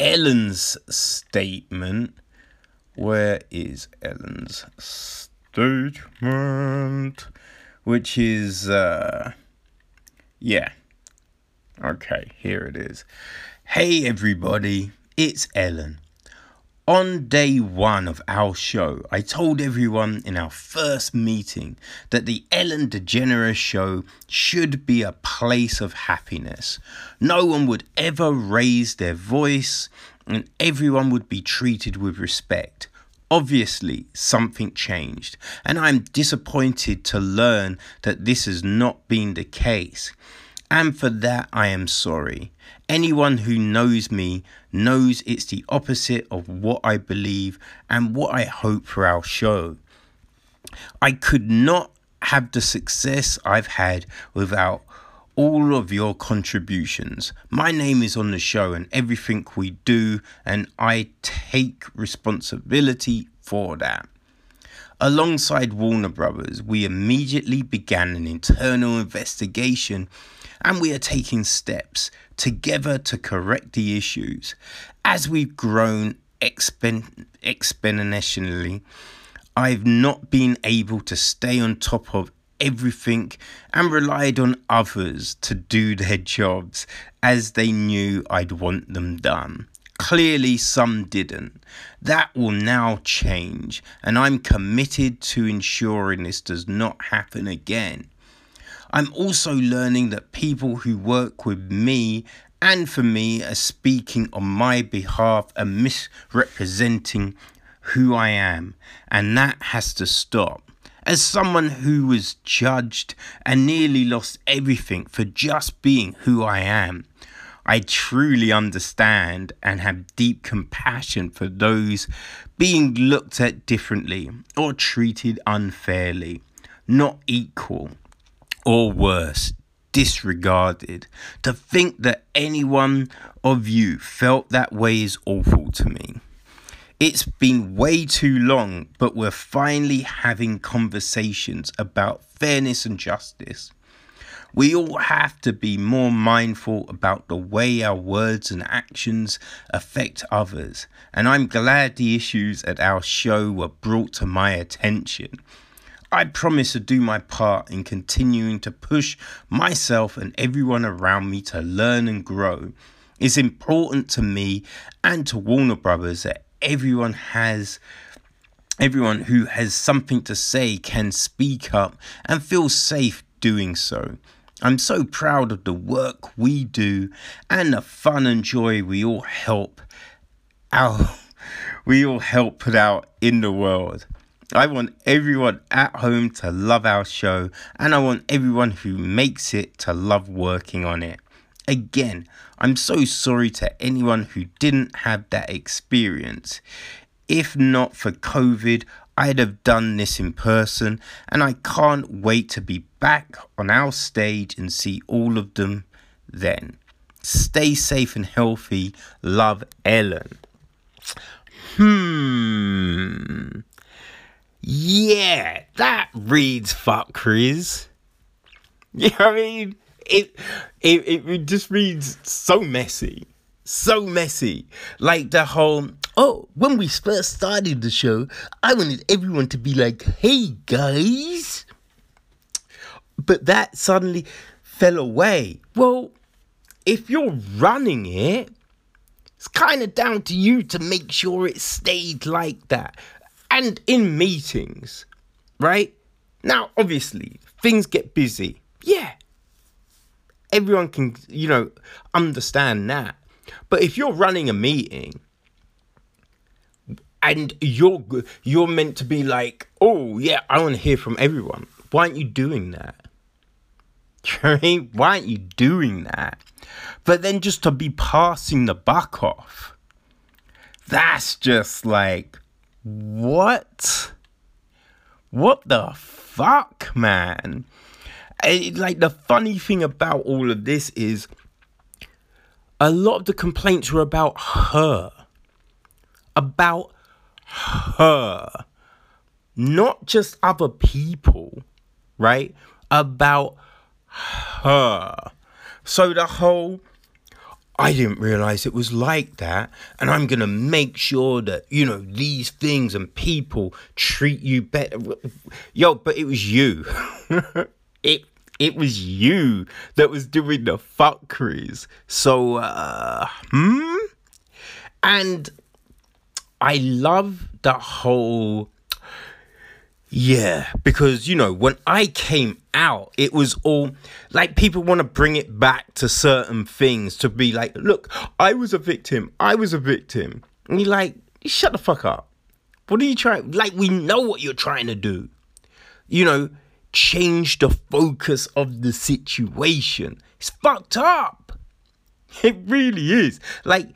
Ellen's statement. Where is Ellen's statement? Which is, uh, yeah. Okay, here it is. Hey, everybody. It's Ellen. On day one of our show, I told everyone in our first meeting that the Ellen DeGeneres show should be a place of happiness. No one would ever raise their voice and everyone would be treated with respect. Obviously, something changed, and I'm disappointed to learn that this has not been the case. And for that, I am sorry. Anyone who knows me knows it's the opposite of what I believe and what I hope for our show. I could not have the success I've had without all of your contributions. My name is on the show and everything we do, and I take responsibility for that. Alongside Warner Brothers, we immediately began an internal investigation and we are taking steps together to correct the issues. As we've grown expen- exponentially, I've not been able to stay on top of everything and relied on others to do their jobs as they knew I'd want them done. Clearly, some didn't. That will now change, and I'm committed to ensuring this does not happen again. I'm also learning that people who work with me and for me are speaking on my behalf and misrepresenting who I am, and that has to stop. As someone who was judged and nearly lost everything for just being who I am, I truly understand and have deep compassion for those being looked at differently or treated unfairly, not equal or worse, disregarded. To think that any one of you felt that way is awful to me. It's been way too long, but we're finally having conversations about fairness and justice. We all have to be more mindful about the way our words and actions affect others, and I'm glad the issues at our show were brought to my attention. I promise to do my part in continuing to push myself and everyone around me to learn and grow. It's important to me and to Warner Brothers that everyone has everyone who has something to say can speak up and feel safe doing so. I'm so proud of the work we do and the fun and joy we all help out we all help put out in the world. I want everyone at home to love our show, and I want everyone who makes it to love working on it. Again, I'm so sorry to anyone who didn't have that experience. If not for COVID, I'd have done this in person, and I can't wait to be back on our stage and see all of them then. Stay safe and healthy. Love, Ellen. Hmm. Yeah, that reads fuck Chris. You know what I mean? It, it it just reads so messy. So messy. Like the whole oh, when we first started the show, I wanted everyone to be like, hey guys. But that suddenly fell away. Well, if you're running it, it's kind of down to you to make sure it stayed like that. And in meetings, right? Now, obviously, things get busy. Yeah. Everyone can, you know, understand that. But if you're running a meeting and you're you're meant to be like, "Oh, yeah, I want to hear from everyone." Why aren't you doing that? Why aren't you doing that? But then just to be passing the buck off, that's just like, what? What the fuck, man? It, like, the funny thing about all of this is a lot of the complaints were about her. About her. Not just other people, right? About her. So the whole I didn't realize it was like that. And I'm going to make sure that, you know, these things and people treat you better. Yo, but it was you. it it was you that was doing the fuckeries. So, uh, hmm? And I love the whole yeah, because you know, when I came out, it was all like people want to bring it back to certain things to be like, look, I was a victim, I was a victim. And you're like, shut the fuck up. What are you trying? Like, we know what you're trying to do. You know, change the focus of the situation. It's fucked up. It really is. Like,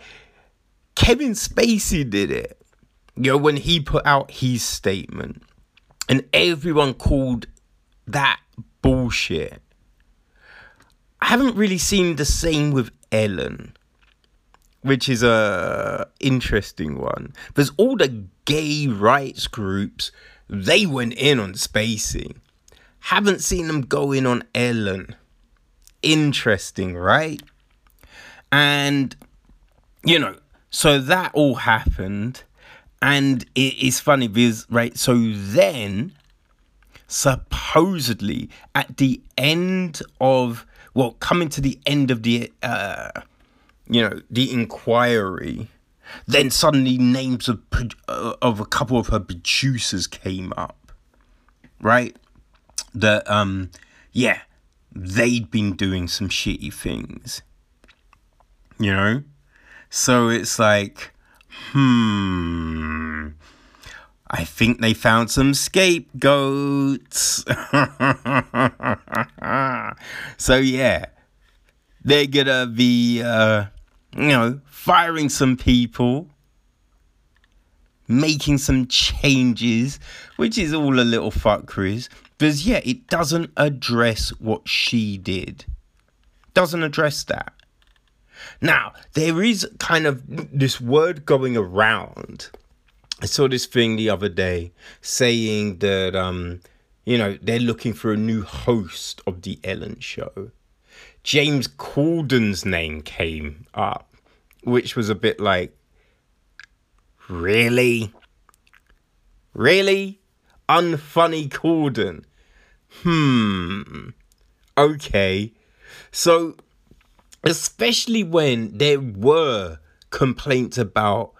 Kevin Spacey did it. You know, when he put out his statement and everyone called that bullshit. I haven't really seen the same with Ellen, which is a interesting one. There's all the gay rights groups, they went in on Spacey. Haven't seen them go in on Ellen. Interesting, right? And you know, so that all happened. And it is funny because, right, so then supposedly at the end of, well, coming to the end of the, uh, you know, the inquiry, then suddenly names of, uh, of a couple of her producers came up, right? That, um, yeah, they'd been doing some shitty things, you know? So it's like, Hmm. I think they found some scapegoats. so yeah, they're gonna be, uh, you know, firing some people, making some changes, which is all a little fuckeries. Because yeah, it doesn't address what she did. Doesn't address that. Now, there is kind of this word going around. I saw this thing the other day saying that, um, you know, they're looking for a new host of The Ellen Show. James Corden's name came up, which was a bit like, really? Really? Unfunny Corden? Hmm. Okay. So especially when there were complaints about,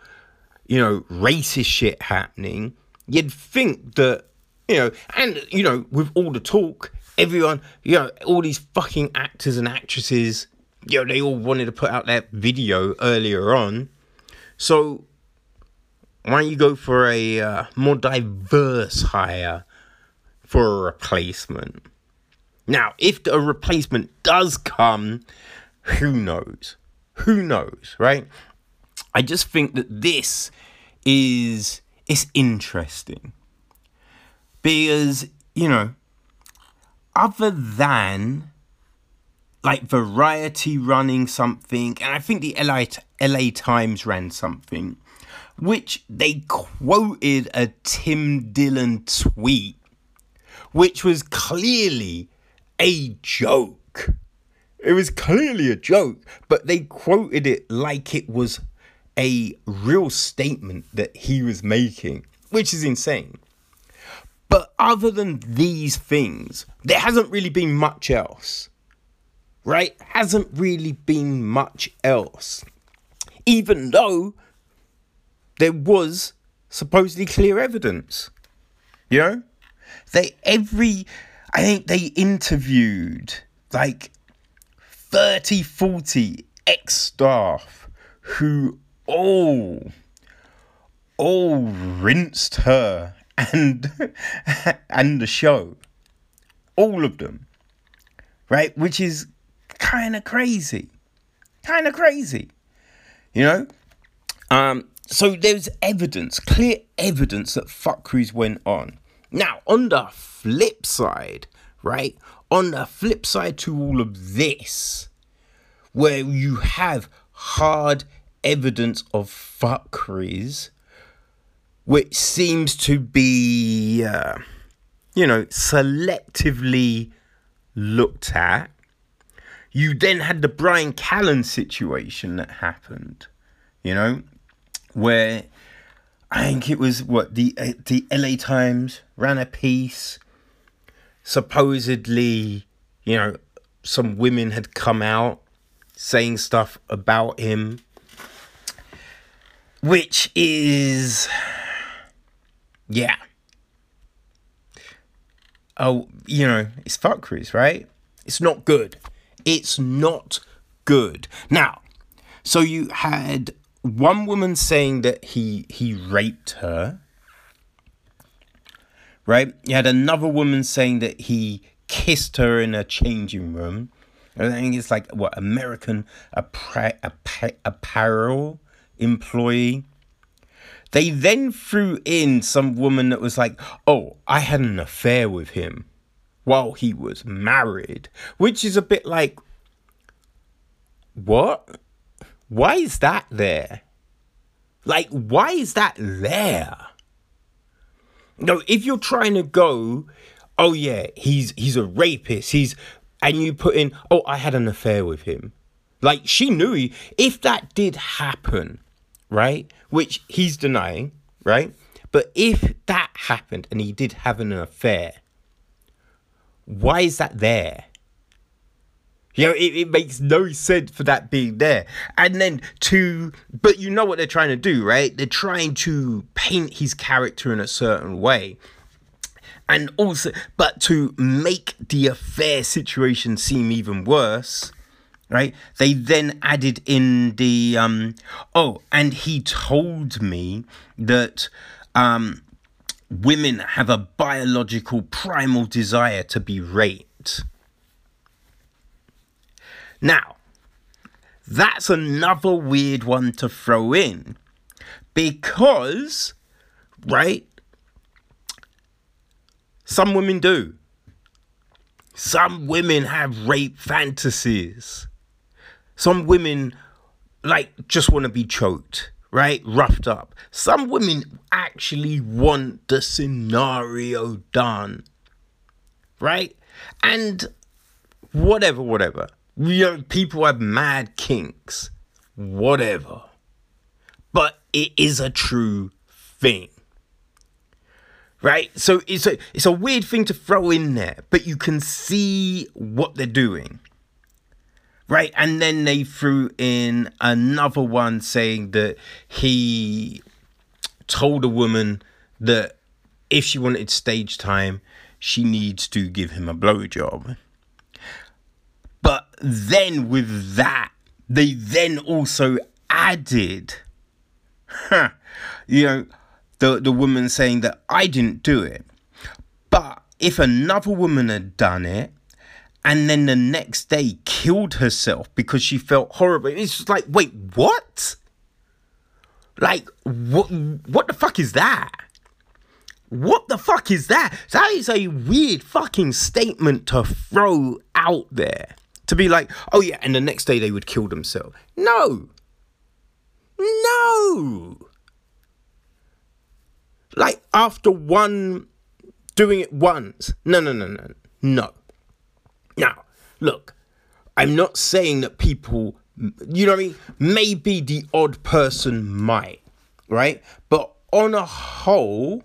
you know, racist shit happening, you'd think that, you know, and, you know, with all the talk, everyone, you know, all these fucking actors and actresses, you know, they all wanted to put out that video earlier on. So, Why don't you go for a uh, more diverse hire for a replacement? Now, if a replacement does come, who knows? Who knows, right? I just think that this is it's interesting because you know other than like variety running something and i think the la, LA times ran something which they quoted a tim dillon tweet which was clearly a joke it was clearly a joke but they quoted it like it was a real statement that he was making, which is insane. But other than these things, there hasn't really been much else. Right? Hasn't really been much else. Even though there was supposedly clear evidence. You know? They every I think they interviewed like 30, 40 ex staff who all, all rinsed her and and the show, all of them, right? Which is kind of crazy, kind of crazy, you know. Um, so there's evidence, clear evidence that fuckeries went on. Now, on the flip side, right? On the flip side to all of this, where you have hard evidence of fuckeries, which seems to be, uh, you know, selectively looked at. You then had the Brian Callen situation that happened, you know, where I think it was what the uh, the LA Times ran a piece. Supposedly, you know, some women had come out saying stuff about him which is yeah. Oh you know it's fuckeries right? It's not good. It's not good. Now so you had one woman saying that he he raped her right you had another woman saying that he kissed her in a changing room And i think it's like what american apparel employee. They then threw in some woman that was like, oh, I had an affair with him while he was married, which is a bit like, what? Why is that there? Like, why is that there? No, if you're trying to go, oh yeah, he's he's a rapist, he's and you put in, oh, I had an affair with him. Like she knew he, if that did happen, right? Which he's denying, right? But if that happened and he did have an affair, why is that there? You know, it, it makes no sense for that being there. And then to, but you know what they're trying to do, right? They're trying to paint his character in a certain way. And also, but to make the affair situation seem even worse, right? They then added in the um oh, and he told me that um women have a biological primal desire to be raped. Now, that's another weird one to throw in because right? Some women do. Some women have rape fantasies. Some women like just want to be choked, right? Roughed up. Some women actually want the scenario done, right? And whatever, whatever. You know, people have mad kinks, whatever. But it is a true thing. Right? So it's a it's a weird thing to throw in there, but you can see what they're doing right? And then they threw in another one saying that he told a woman that if she wanted stage time, she needs to give him a blowjob. But then with that, they then also added, huh, you know, the the woman saying that I didn't do it. But if another woman had done it and then the next day killed herself because she felt horrible, it's just like, wait, what? Like, what? What the fuck is that? What the fuck is that? That is a weird fucking statement to throw out there. To be like, oh yeah, and the next day they would kill themselves. No. No. Like after one doing it once. No, no, no, no. No. Now, look, I'm not saying that people, you know what I mean? Maybe the odd person might, right? But on a whole,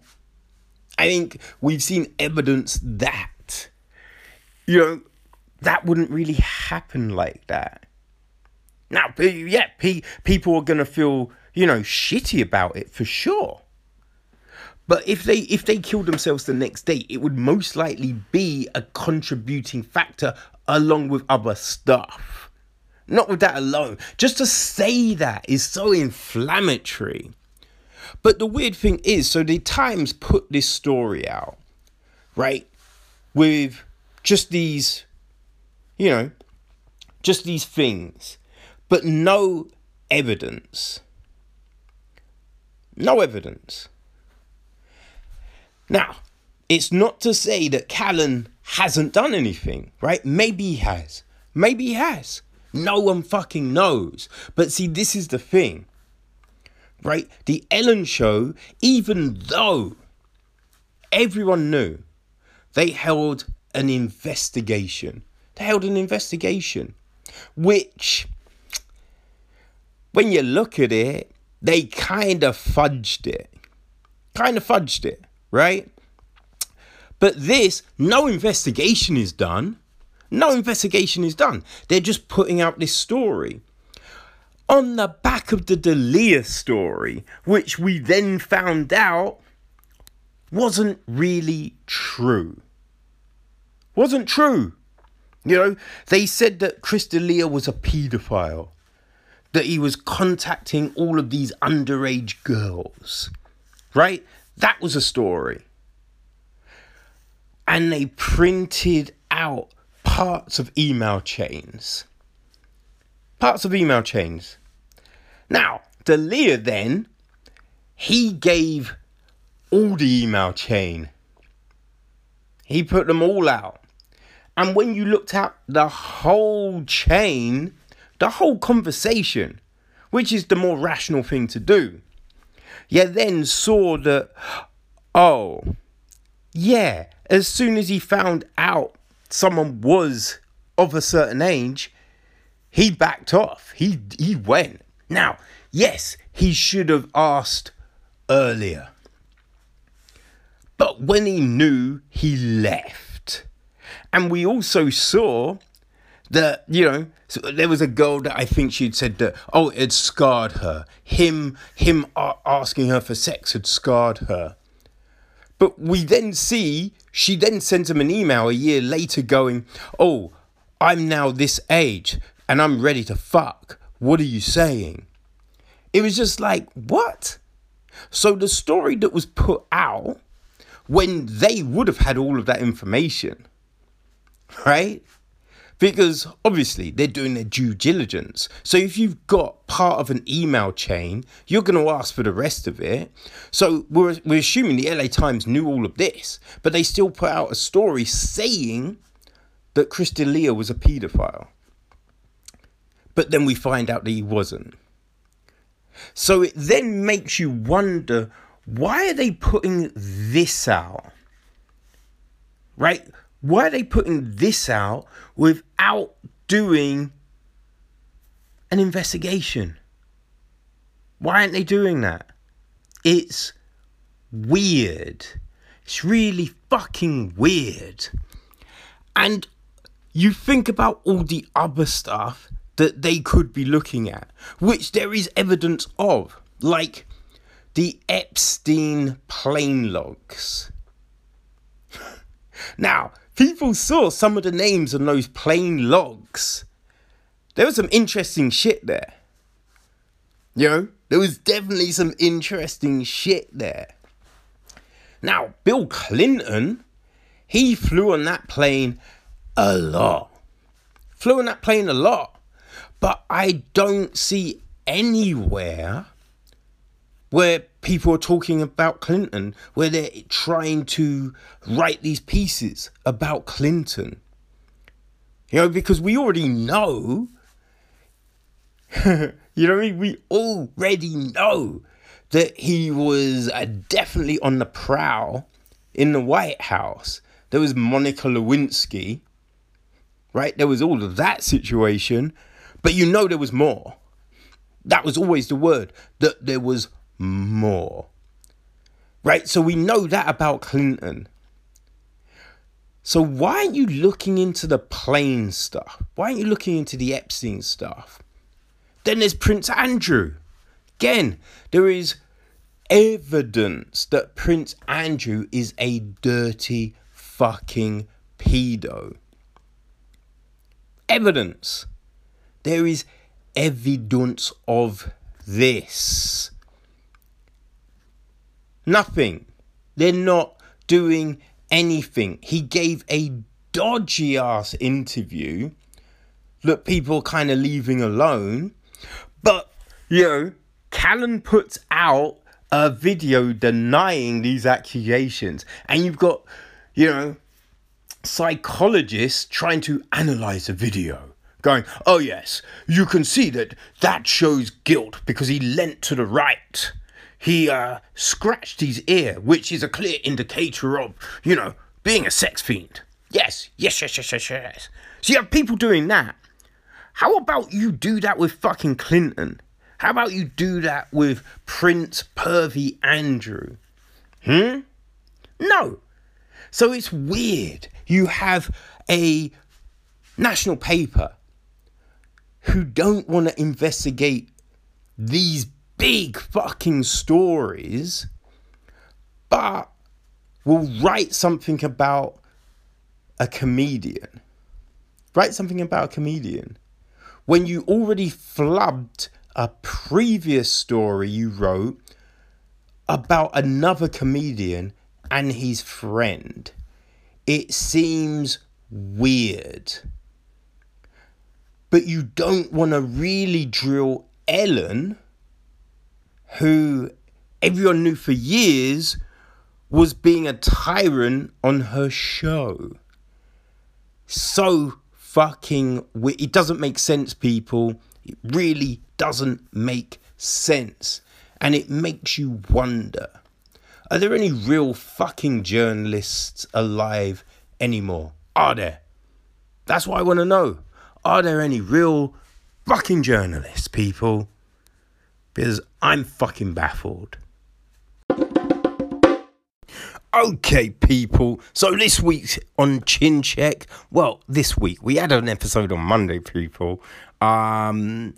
I think we've seen evidence that, you know, that wouldn't really happen like that. Now, yeah, people are going to feel, you know, shitty about it for sure. But if they if they killed themselves the next day, it would most likely be a contributing factor along with other stuff. Not with that alone. Just to say that is so inflammatory. But the weird thing is, so the Times put this story out, right? With just these, you know, just these things, but no evidence. No evidence. Now, it's not to say that Callen hasn't done anything, right? Maybe he has. Maybe he has. No one fucking knows. But see, this is the thing right? The Ellen show, even though everyone knew, they held an investigation. They held an investigation, which, when you look at it, they kind of fudged it. Kind of fudged it, right? But this, no investigation is done. No investigation is done. They're just putting out this story on the back of the D'Elia story, which we then found out wasn't really true. Wasn't true. You know, they said that Chris D'Elia was a paedophile, that he was contacting all of these underage girls, right? That was a story. And they printed out parts of email chains parts of email chains. Now, D'Elia then, he gave all the email chain. He put them all out. And when you looked at the whole chain, the whole conversation, which is the more rational thing to do, you then saw that, oh, yeah, as soon as he found out someone was of a certain age, he backed off. He he went. Now, yes, he should have asked earlier. But when he knew, he left. And we also saw that, you know, so there was a girl that I think she'd said that, oh, it scarred her. Him, him asking her for sex had scarred her. But we then see she then sends him an email a year later going, oh, I'm now this age and I'm ready to fuck. What are you saying? It was just like, what? So the story that was put out when they would have had all of that information, right? Because obviously they're doing their due diligence. So if you've got part of an email chain, you're going to ask for the rest of it. So we're, we're assuming the LA Times knew all of this, but they still put out a story saying that Chris D'Elia was a paedophile. But then we find out that he wasn't. So it then makes you wonder why are they putting this out? Right? Why are they putting this out without doing an investigation? Why aren't they doing that? It's weird. It's really fucking weird. And you think about all the other stuff that they could be looking at, which there is evidence of, like the Epstein plane logs. now, people saw some of the names on those plane logs. There was some interesting shit there. You know, there was definitely some interesting shit there. Now, Bill Clinton, he flew on that plane a lot. Flew on that plane a lot. But I don't see anywhere where people are talking about Clinton, where they're trying to write these pieces about Clinton. You know, because we already know, you know, I mean? we already know that he was uh, definitely on the prowl in the White House. There was Monica Lewinsky, right? There was all of that situation, but you know there was more. That was always the word that there was more. Right? So we know that about Clinton. So why aren't you looking into the plane stuff? Why aren't you looking into the Epstein stuff? Then there's Prince Andrew. Again, there is evidence that Prince Andrew is a dirty fucking pedo. Evidence. There is evidence of this. Nothing. They're not doing anything. He gave a dodgy ass interview that people kind of leaving alone. But, you know, Callen puts out a video denying these accusations. And you've got, you know, psychologists trying to analyze the video. Going, oh yes, you can see that that shows guilt because he leant to the right he uh, scratched his ear, which is a clear indicator of, you know, being a sex fiend. Yes, yes, yes, yes, yes, yes. So you have people doing that. How about you do that with fucking Clinton? How about you do that with Prince Pervy Andrew? Hmm? No. So it's weird. You have a national paper who don't want to investigate these big fucking stories, but will write something about a comedian. Write something about a comedian. When you already flubbed a previous story you wrote about another comedian and his friend, it seems weird. But you don't want to really drill Ellen who everyone knew for years was being a tyrant on her show. So fucking we- it doesn't make sense people. It really doesn't make sense. And it makes you wonder are there any real fucking journalists alive anymore? Are there? That's what I want to know. Are there any real fucking journalists, people? Because I'm fucking baffled. Okay, people. So this week on Chin Check, well, this week we had an episode on Monday, people. Um,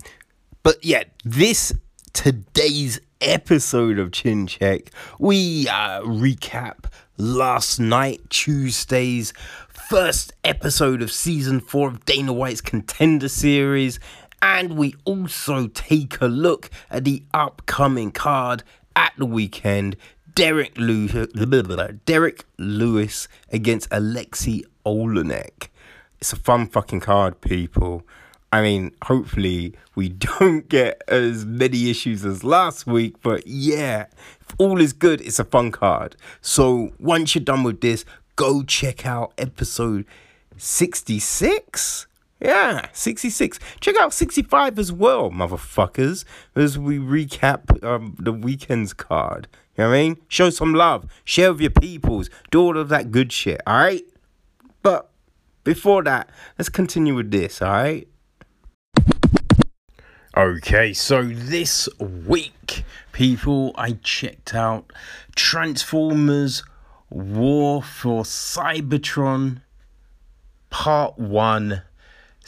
but yeah, this today's episode of Chin Check, we uh, recap last night, Tuesday's first episode of season four of Dana White's Contender Series, and we also take a look at the upcoming card at the weekend. Derrick Lewis, Derrick Lewis against Alexei Oleinik. It's a fun fucking card, people. I mean, hopefully we don't get as many issues as last week, but yeah, if all is good, it's a fun card. So once you're done with this, go check out episode 66 yeah, 66. Check out 65 as well, motherfuckers, as we recap um, the weekend's card. You know what I mean? Show some love, share with your peoples, do all of that good shit, alright? But before that, let's continue with this, alright? Okay, so this week, people, I checked out Transformers War for Cybertron Part 1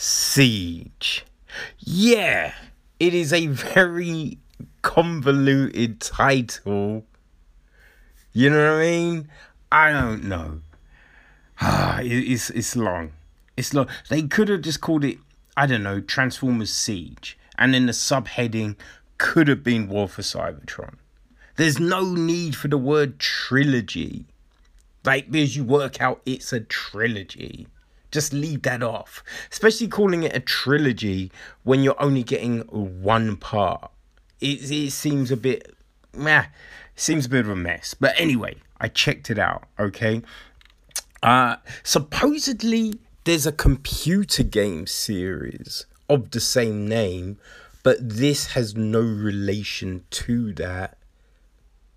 Siege. Yeah, it is a very convoluted title. You know what I mean? I don't know. Ah, it's it's long. It's long. They could have just called it I don't know Transformers Siege, and then the subheading could have been War for Cybertron. There's no need for the word trilogy. Like, because you work out it's a trilogy. Just leave that off. Especially calling it a trilogy when you're only getting one part. It, it seems a bit meh. Seems a bit of a mess. But anyway, I checked it out, okay? Uh supposedly there's a computer game series of the same name, but this has no relation to that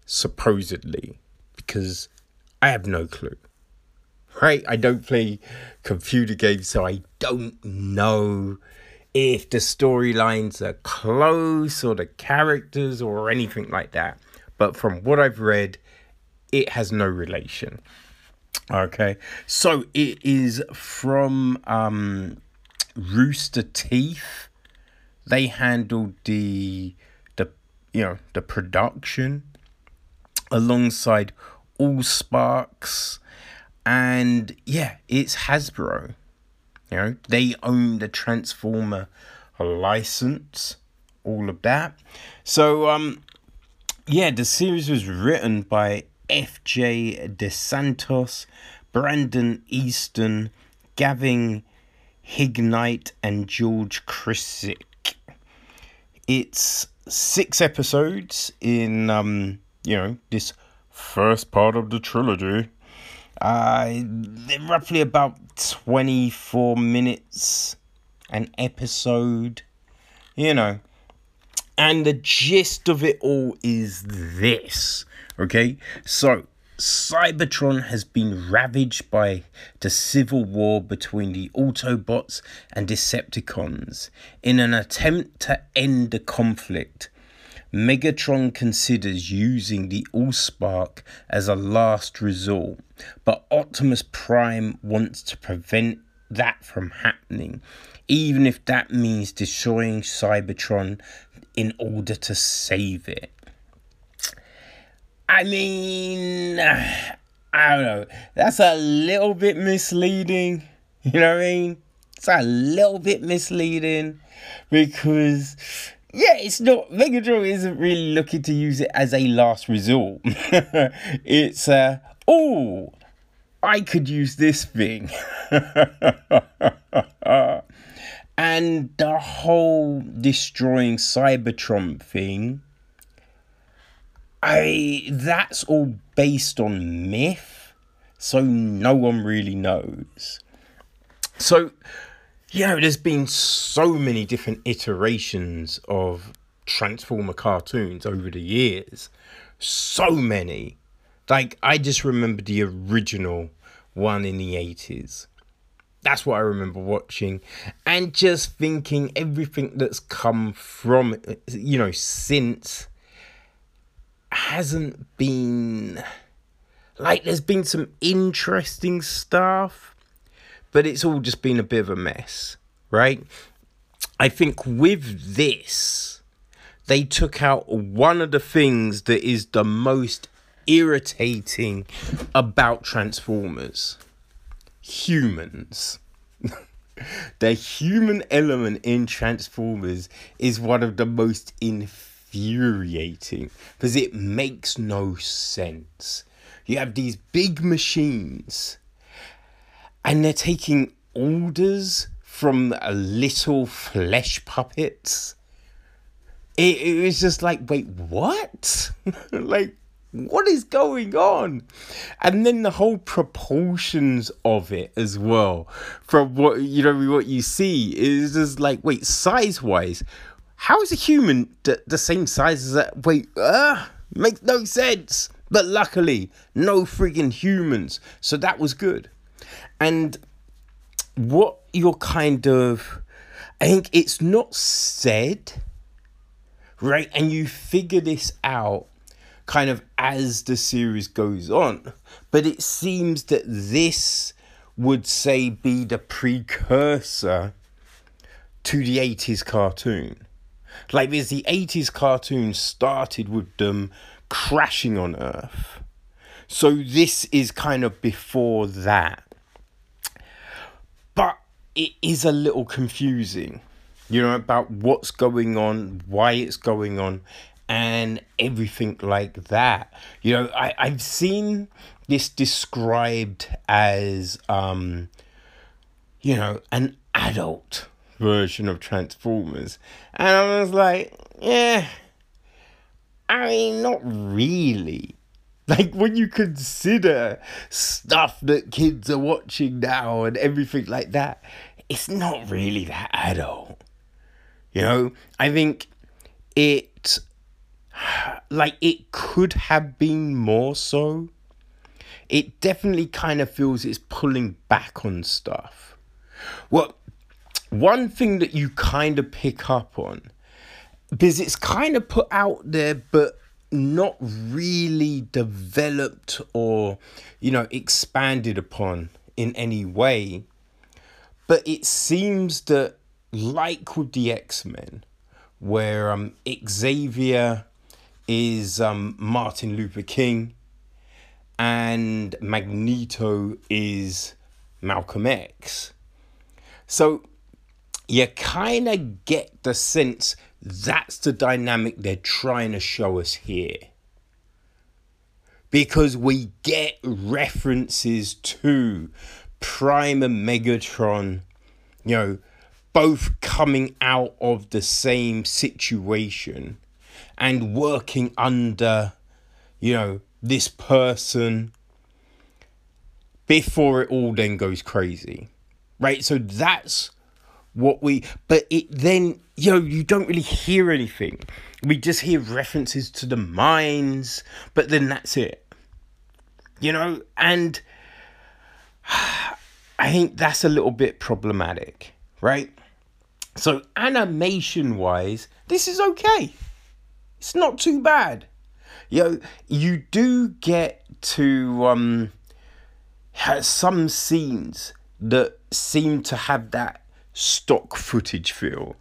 supposedly because I have no clue. Right? I don't play computer games, so I don't know if the storylines are close or the characters or anything like that. But from what I've read, it has no relation. Okay, so it is from um, Rooster Teeth. They handled the the you know the production alongside Allspark, and yeah, it's Hasbro. You know, they own the Transformer license, all of that. So, um, yeah, the series was written by F.J. DeSantos, Brandon Easton, Gavin Hignight, and George Krstic. It's six episodes in, um, you know, this first part of the trilogy. Uh, roughly about 24 minutes an episode, you know. And the gist of it all is this, okay? So, Cybertron has been ravaged by the civil war between the Autobots and Decepticons. In an attempt to end the conflict, Megatron considers using the Allspark as a last resort, but Optimus Prime wants to prevent that from happening, even if that means destroying Cybertron in order to save it. I mean, I don't know. That's a little bit misleading. You know what I mean? It's a little bit misleading because yeah, it's not Megatron isn't really looking to use it as a last resort. it's uh oh I could use this thing. and the whole destroying Cybertron thing I that's all based on myth, so no one really knows. So yeah, there's been so many different iterations of Transformer cartoons over the years. So many. Like, I just remember the original one in the 80s. That's what I remember watching. And just thinking everything that's come from, you know, since hasn't been. Like, there's been some interesting stuff but it's all just been a bit of a mess, right? I think with this, they took out one of the things that is the most irritating about Transformers humans. the human element in Transformers is one of the most infuriating because it makes no sense. You have these big machines and they're taking orders from a little flesh puppets. It, it was just like, wait, what? like, what is going on? And then the whole proportions of it as well, from what you know, what you see is just like, wait, size wise, how is a human the, the same size as that? Wait, uh, makes no sense. But luckily, no friggin' humans, so that was good. And what you're kind of, I think it's not said, right? And you figure this out kind of as the series goes on. But it seems that this would say be the precursor to the 80s cartoon. Like there's the 80s cartoon started with them crashing on Earth. So this is kind of before that it is a little confusing, you know, about what's going on, why it's going on, and everything like that. You know, I, I've seen this described as, um, you know, an adult version of Transformers. And I was like, yeah, I mean, not really. Like when you consider stuff that kids are watching now and everything like that, it's not really that adult. You know, I think it like it could have been more so. It definitely kind of feels it's pulling back on stuff. Well, one thing that you kind of pick up on because it's kind of put out there, but not really developed or you know expanded upon in any way but it seems that like with the x-men where um xavier is um martin luther king and magneto is malcolm x. So you kind of get the sense that's the dynamic they're trying to show us here. Because we get references to Prime and Megatron, you know, both coming out of the same situation and working under, you know, this person before it all then goes crazy. Right? So that's what we but it then you know you don't really hear anything. We just hear references to the mines but then that's it. You know and i think that's a little bit problematic right? So animation wise this is okay. It's not too bad. You know you do get to um have some scenes that seem to have that stock footage feel.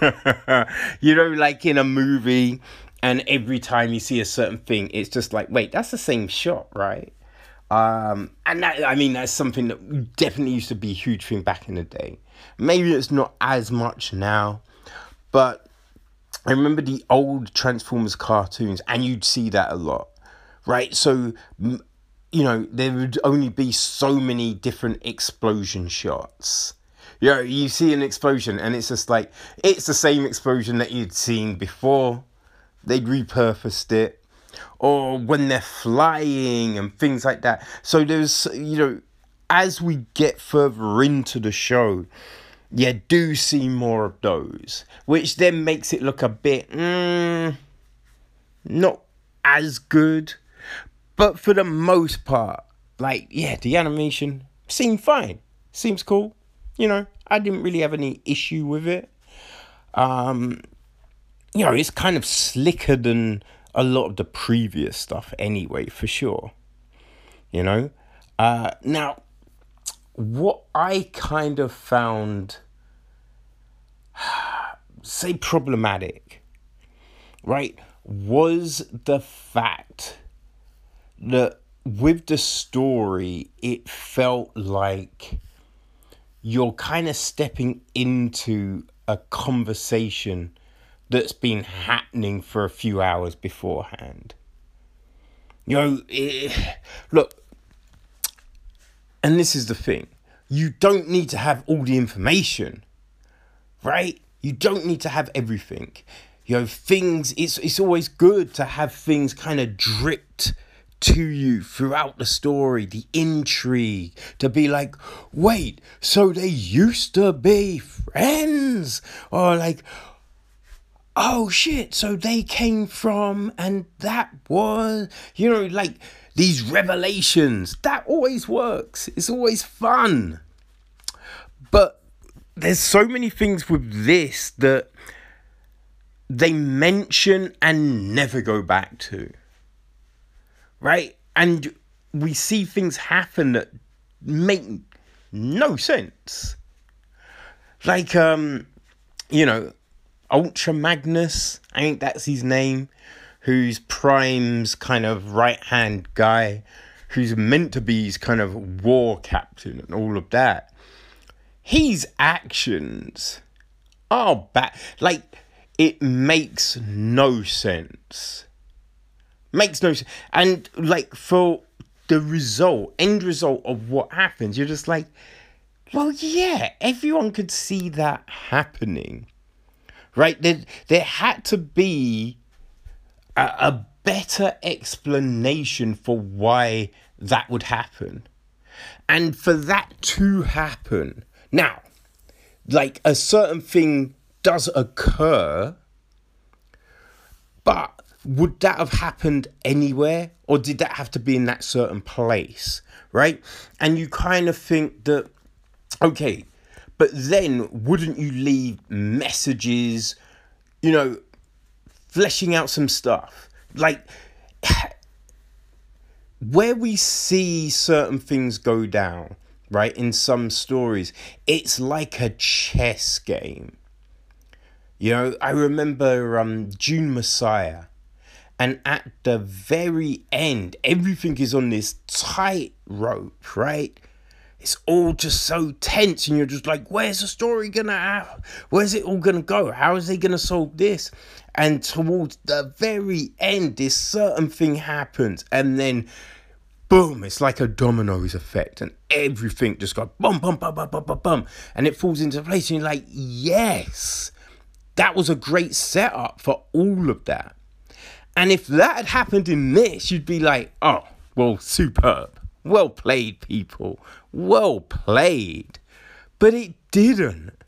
you know, like in a movie, and every time you see a certain thing, it's just like, wait, that's the same shot, right? Um, and that, I mean, that's something that definitely used to be a huge thing back in the day. Maybe it's not as much now, but I remember the old Transformers cartoons, and you'd see that a lot, right? So, you know, there would only be so many different explosion shots you know, you see an explosion and it's just like it's the same explosion that you'd seen before. They'd repurposed it. Or when they're flying and things like that. So there's you know, as we get further into the show, you do see more of those, which then makes it look a bit mm, not as good. But for the most part, like, yeah, the animation seemed fine. Seems cool you know, I didn't really have any issue with it. Um, you know, it's kind of slicker than a lot of the previous stuff anyway, for sure. You know? Uh, now, what I kind of found, say, problematic, right, was the fact that with the story, it felt like you're kind of stepping into a conversation that's been happening for a few hours beforehand. You know, look, and this is the thing you don't need to have all the information, right? You don't need to have everything. You know, things, it's, it's always good to have things kind of dripped to you throughout the story, the intrigue, to be like, wait, so they used to be friends? Or like, oh shit, so they came from, and that was, you know, like these revelations. That always works, it's always fun. But there's so many things with this that they mention and never go back to right? And we see things happen that make no sense. Like, um, you know, Ultra Magnus, I think that's his name, who's Prime's kind of right hand guy, who's meant to be his kind of war captain and all of that. His actions are bad. Like, it makes no sense. Makes no sense. And like for the result, end result of what happens, you're just like, well, yeah, everyone could see that happening. Right? There, there had to be a, a better explanation for why that would happen. And for that to happen, now, like a certain thing does occur, but would that have happened anywhere or did that have to be in that certain place right? And you kind of think that okay but then wouldn't you leave messages you know fleshing out some stuff? Like where we see certain things go down right in some stories it's like a chess game. You know i remember um Dune Messiah and at the very end, everything is on this tight rope, right? It's all just so tense, and you're just like, where's the story gonna have? Where's it all gonna go? How is they gonna solve this? And towards the very end, this certain thing happens, and then boom, it's like a dominoes effect, and everything just goes bum, bum, bum, bum, bum, bum, bum, and it falls into place, and you're like, yes, that was a great setup for all of that. And if that had happened in this, you'd be like, oh, well, superb. Well played, people. Well played. But it didn't.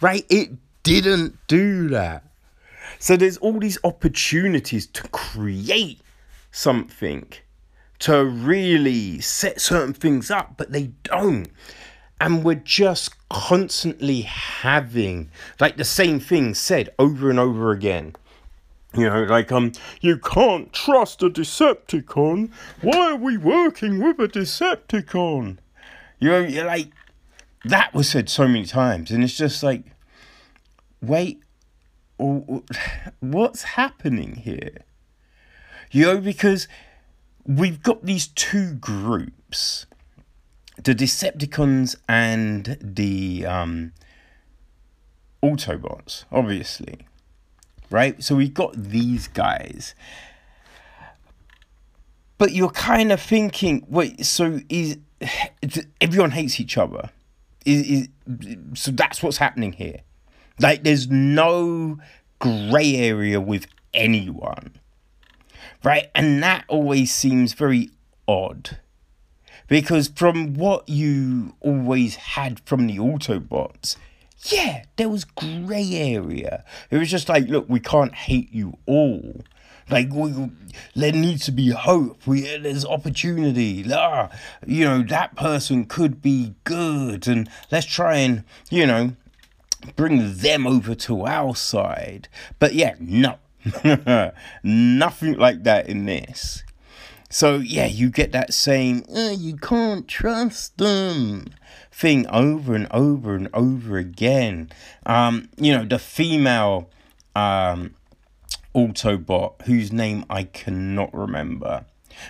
Right? It didn't do that. So there's all these opportunities to create something, to really set certain things up, but they don't. And we're just constantly having like the same thing said over and over again. You know, like, um, you can't trust a Decepticon. Why are we working with a Decepticon? You know, you're like, that was said so many times, and it's just like, wait, what's happening here? You know, because we've got these two groups the Decepticons and the um, Autobots, obviously right? So we've got these guys. But you're kind of thinking, wait, so is everyone hates each other? Is, is so that's what's happening here. Like there's no grey area with anyone. Right? And that always seems very odd. Because from what you always had from the Autobots, yeah, there was grey area. It was just like, look, we can't hate you all. Like we, there needs to be hope. We there's opportunity. Ah, you know that person could be good, and let's try and you know bring them over to our side. But yeah, no, nothing like that in this. So yeah, you get that same oh, you can't trust them thing over and over and over again. Um, you know, the female um, Autobot, whose name I cannot remember.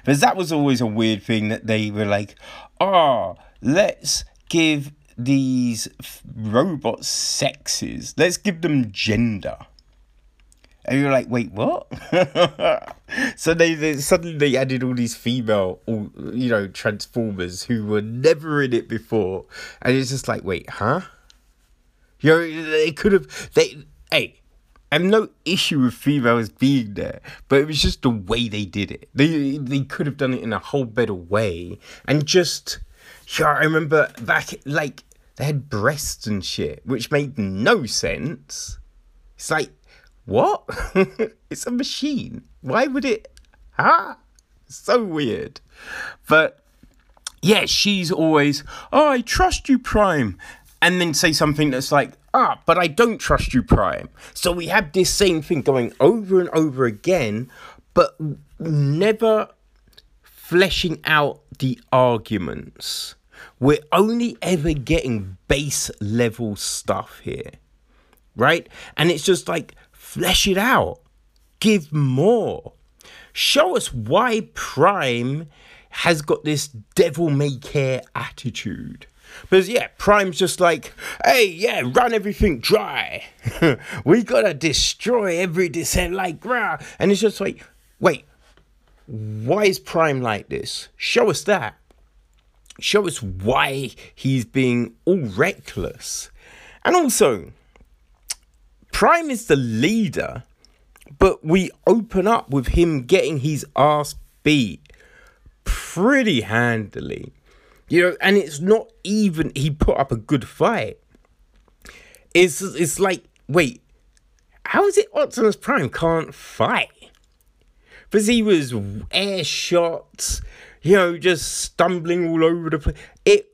Because that was always a weird thing that they were like, ah, oh, let's give these robots sexes, let's give them gender and you're like, wait, what? so they, they, suddenly they added all these female, all, you know, transformers who were never in it before, and it's just like, wait, huh? You know, they could have they. Hey, I have no issue with females being there, but it was just the way they did it. They they could have done it in a whole better way, and just yeah, I remember back like they had breasts and shit, which made no sense. It's like what? it's a machine. Why would it? Huh? So weird. But yeah, she's always, oh, I trust you, Prime. And then say something that's like, ah, but I don't trust you, Prime. So we have this same thing going over and over again, but never fleshing out the arguments. We're only ever getting base level stuff here, right? And it's just like, Flesh it out. Give more. Show us why Prime has got this devil may care attitude. Because yeah, Prime's just like, hey, yeah, run everything dry. we gotta destroy every descent like rah. And it's just like, wait, why is Prime like this? Show us that. Show us why he's being all reckless. And also, Prime is the leader, but we open up with him getting his ass beat pretty handily. You know, and it's not even he put up a good fight. It's it's like, wait, how is it Optimus Prime can't fight? Because he was air shots, you know, just stumbling all over the place. It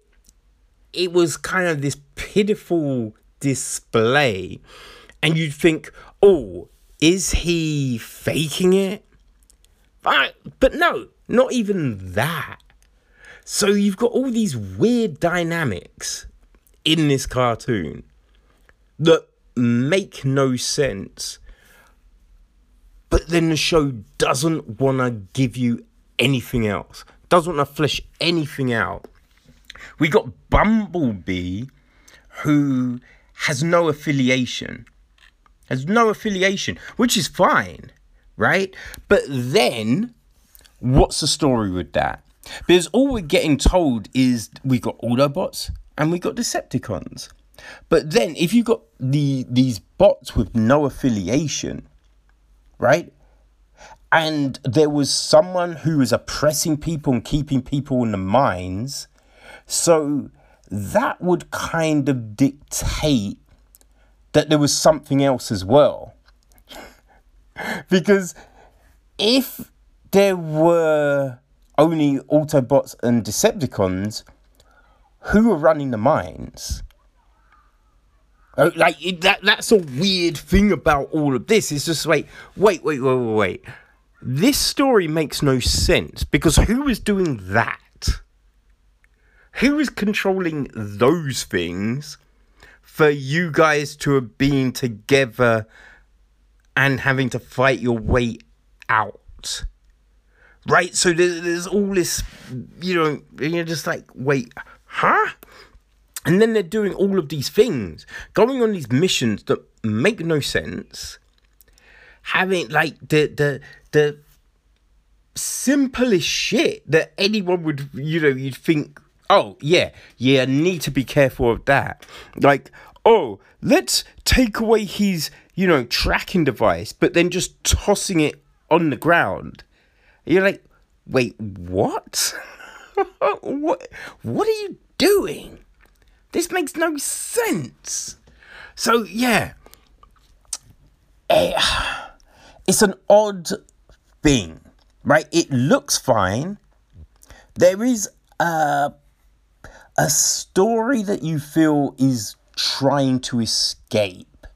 it was kind of this pitiful display. And you'd think, oh, is he faking it? But, but no, not even that. So you've got all these weird dynamics in this cartoon that make no sense. But then the show doesn't want to give you anything else, doesn't want to flesh anything out. We got Bumblebee, who has no affiliation, has no affiliation, which is fine, right? But then, what's the story with that? Because all we're getting told is we got Autobots and we got Decepticons. But then if you got the these bots with no affiliation, right? And there was someone who was oppressing people and keeping people in the mines. So that would kind of dictate that there was something else as well. because if there were only Autobots and Decepticons, who are running the mines? Oh, like that that's a weird thing about all of this. It's just wait, wait, wait, wait, wait. This story makes no sense because who is doing that? Who is controlling those things for you guys to have been together and having to fight your way out? right? So there's, there's all this, you know, you're just like, wait, huh? And then they're doing all of these things, going on these missions that make no sense, having like the the the simplest shit that anyone would, you know, you'd think, oh yeah, yeah, need to be careful of that. Like, oh, let's take away his, you know, tracking device, but then just tossing it on the ground you're like, wait, what? what? What are you doing? This makes no sense. So yeah, eh, it's an odd thing, right? It looks fine. There is a a story that you feel is trying to escape,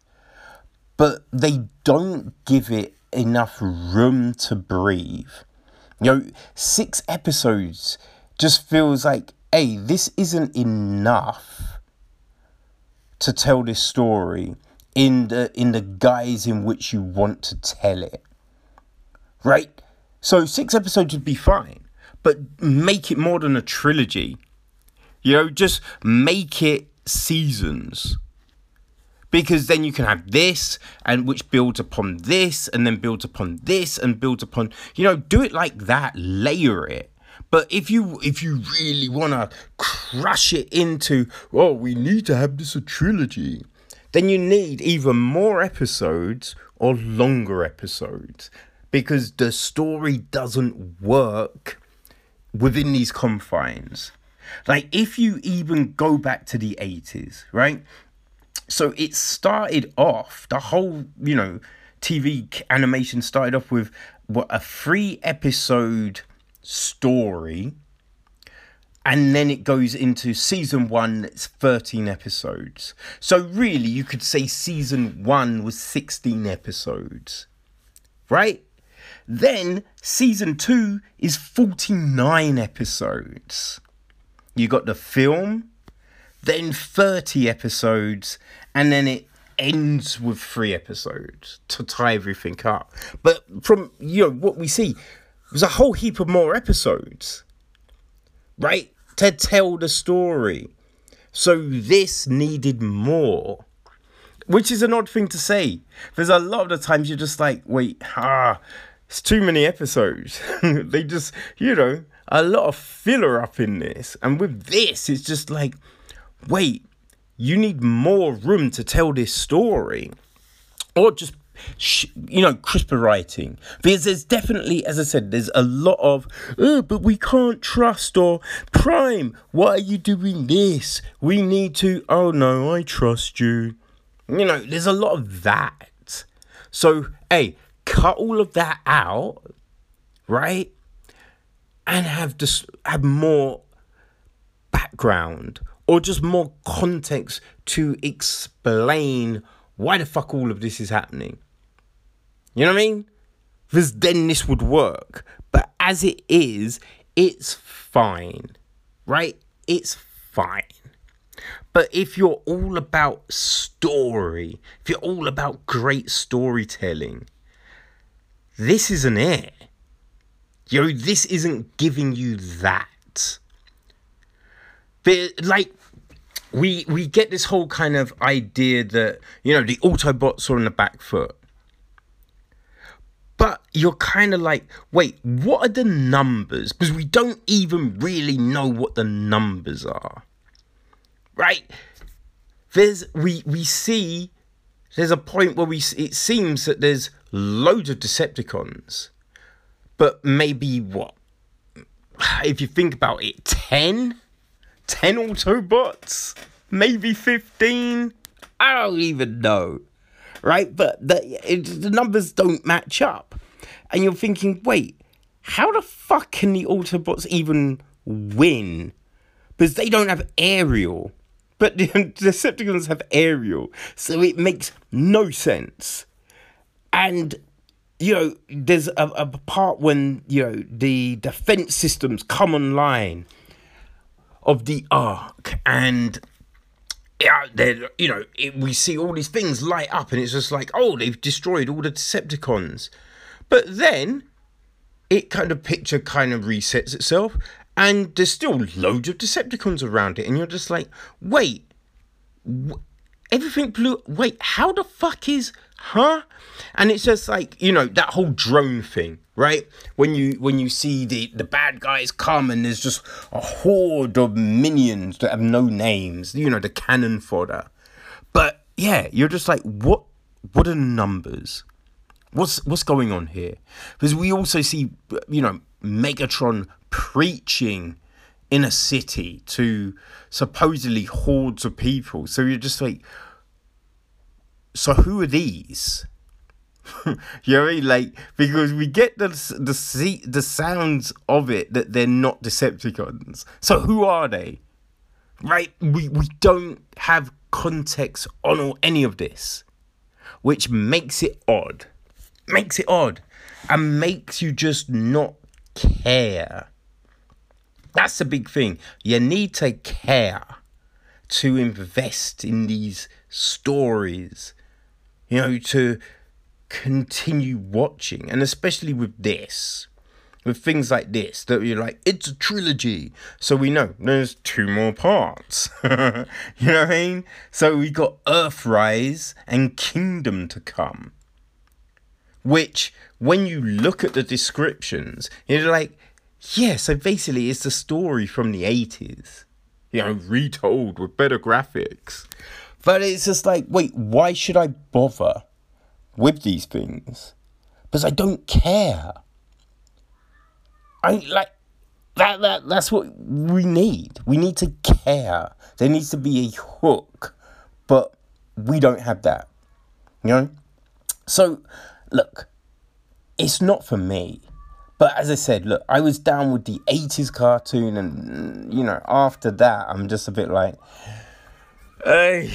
but they don't give it enough room to breathe. You know, six episodes just feels like, hey, this isn't enough to tell this story in the in the guise in which you want to tell it. Right? So six episodes would be fine, but make it more than a trilogy. You know, just make it seasons. Because then you can have this and which builds upon this and then builds upon this and builds upon you know do it like that layer it. But if you if you really want to crush it into oh we need to have this a trilogy then you need either more episodes or longer episodes. Because the story doesn't work within these confines like if you even go back to the 80s right? So it started off the whole you know tv animation started off with what a three episode story and then it goes into season one it's 13 episodes. So really you could say season one was 16 episodes right? Then season two is 49 episodes you got the film then 30 episodes, and then it ends with three episodes to tie everything up. But from you know what we see, there's a whole heap of more episodes, right? To tell the story. So this needed more. Which is an odd thing to say. There's a lot of the times you're just like, wait, ah, it's too many episodes. they just, you know, a lot of filler up in this. And with this, it's just like, wait, you need more room to tell this story. Or just you know, crisper writing. Because there's definitely, as I said, there's a lot of, oh, but we can't trust, or Prime, why are you doing this? We need to, oh no, I trust you. You know, there's a lot of that. So, hey, cut all of that out, right? And have just have more background or just more context to explain why the fuck all of this is happening. You know what I mean? Because then this would work. But as it is, it's fine. Right? It's fine. But if you're all about story, if you're all about great storytelling, this isn't it. Yo, this isn't giving you that. But like we we get this whole kind of idea that, you know, the Autobots are on the back foot. But you're kind of like, wait, what are the numbers? Because we don't even really know what the numbers are. Right? There's we we see there's a point where we it seems that there's loads of Decepticons, but maybe what? If you think about it, 10? 10 Autobots? Maybe 15? I don't even know. Right? But the, it, the numbers don't match up. And you're thinking, wait, how the fuck can the Autobots even win? Because they don't have aerial. But the Decepticons have aerial. So it makes no sense and you know there's a, a part when you know the defense systems come online of the ark and yeah, you know it, we see all these things light up, and it's just like, oh, they've destroyed all the Decepticons. But then it kind of picture kind of resets itself, and there's still loads of Decepticons around it, and you're just like, wait, wh- everything blew. Wait, how the fuck is huh? And it's just like you know that whole drone thing, right? When you when you see the the bad guys come and there's just a horde of minions that have no names, you know, the cannon fodder. But yeah, you're just like, what? What are numbers? What's what's going on here? Because we also see, you know, Megatron preaching in a city to supposedly hordes of people. So you're just like, so who are these? you know I mean? Like because we get the the see, the sounds of it that they're not Decepticons. So who are they? Right? We we don't have context on any of this, which makes it odd. Makes it odd, and makes you just not care. That's the big thing. You need to care to invest in these stories you know, to continue watching. And especially with this, with things like this, that you're like, it's a trilogy. So we know there's two more parts. you know what I mean? So we got Earthrise and Kingdom to come. Which, when you look at the descriptions, you're like, yeah, so basically it's the story from the 80s. You know, retold with better graphics. But it's just like, wait, why should I bother with these things? Because I don't care. I like that that that's what we need. We need to care. There needs to be a hook. But we don't have that. You know? So look, it's not for me. But as I said, look, I was down with the 80s cartoon, and you know, after that, I'm just a bit like, I,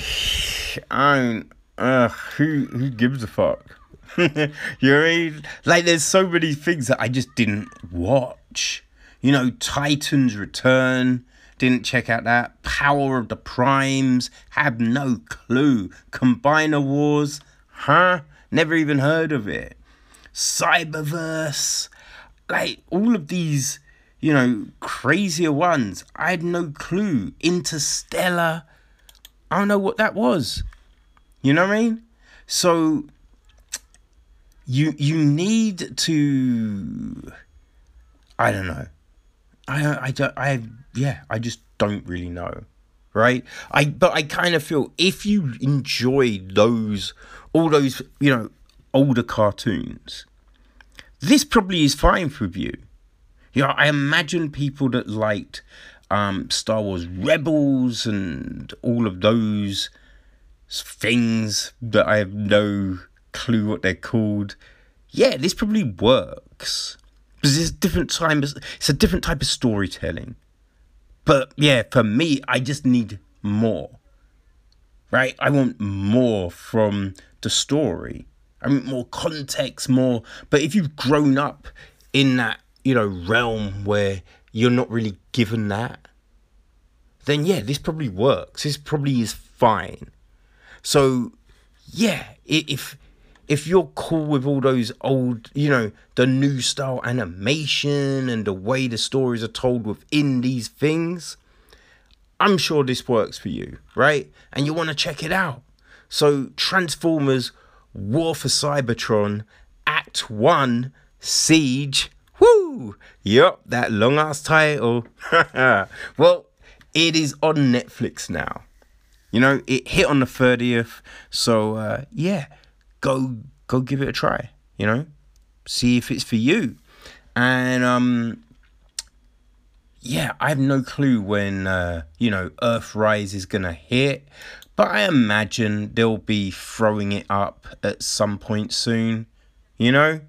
I uh, who who gives a fuck? you know what I mean? Like, there's so many things that I just didn't watch. You know, Titans Return, didn't check out that. Power of the Primes, have no clue. Combiner Wars, huh? Never even heard of it. Cyberverse, like all of these you know, crazier ones. I had no clue. Interstellar. I don't know what that was. You know what I mean? So you you need to I don't know. I I don't I yeah, I just don't really know. Right? I but I kind of feel if you enjoy those all those, you know, older cartoons, this probably is fine for you. You know, I imagine people that liked um, Star Wars Rebels and all of those things that I have no clue what they're called. Yeah, this probably works because it's a different time. It's a different type of storytelling. But yeah, for me, I just need more. Right? I want more from the story. I mean, more context, more. But if you've grown up in that, you know, realm where you're not really given that, then yeah, this probably works. This probably is fine. So yeah, if if you're cool with all those old, you know, the new style animation and the way the stories are told within these things, I'm sure this works for you, right? And you want to check it out. So Transformers War for Cybertron Act 1 Siege. Woo! Yup, that long ass title. well, it is on Netflix now. You know, it hit on the 30th. So, uh, yeah, go go give it a try, you know? See if it's for you. And um yeah, I have no clue when uh, you know, Earthrise is gonna hit, but I imagine they'll be throwing it up at some point soon, you know?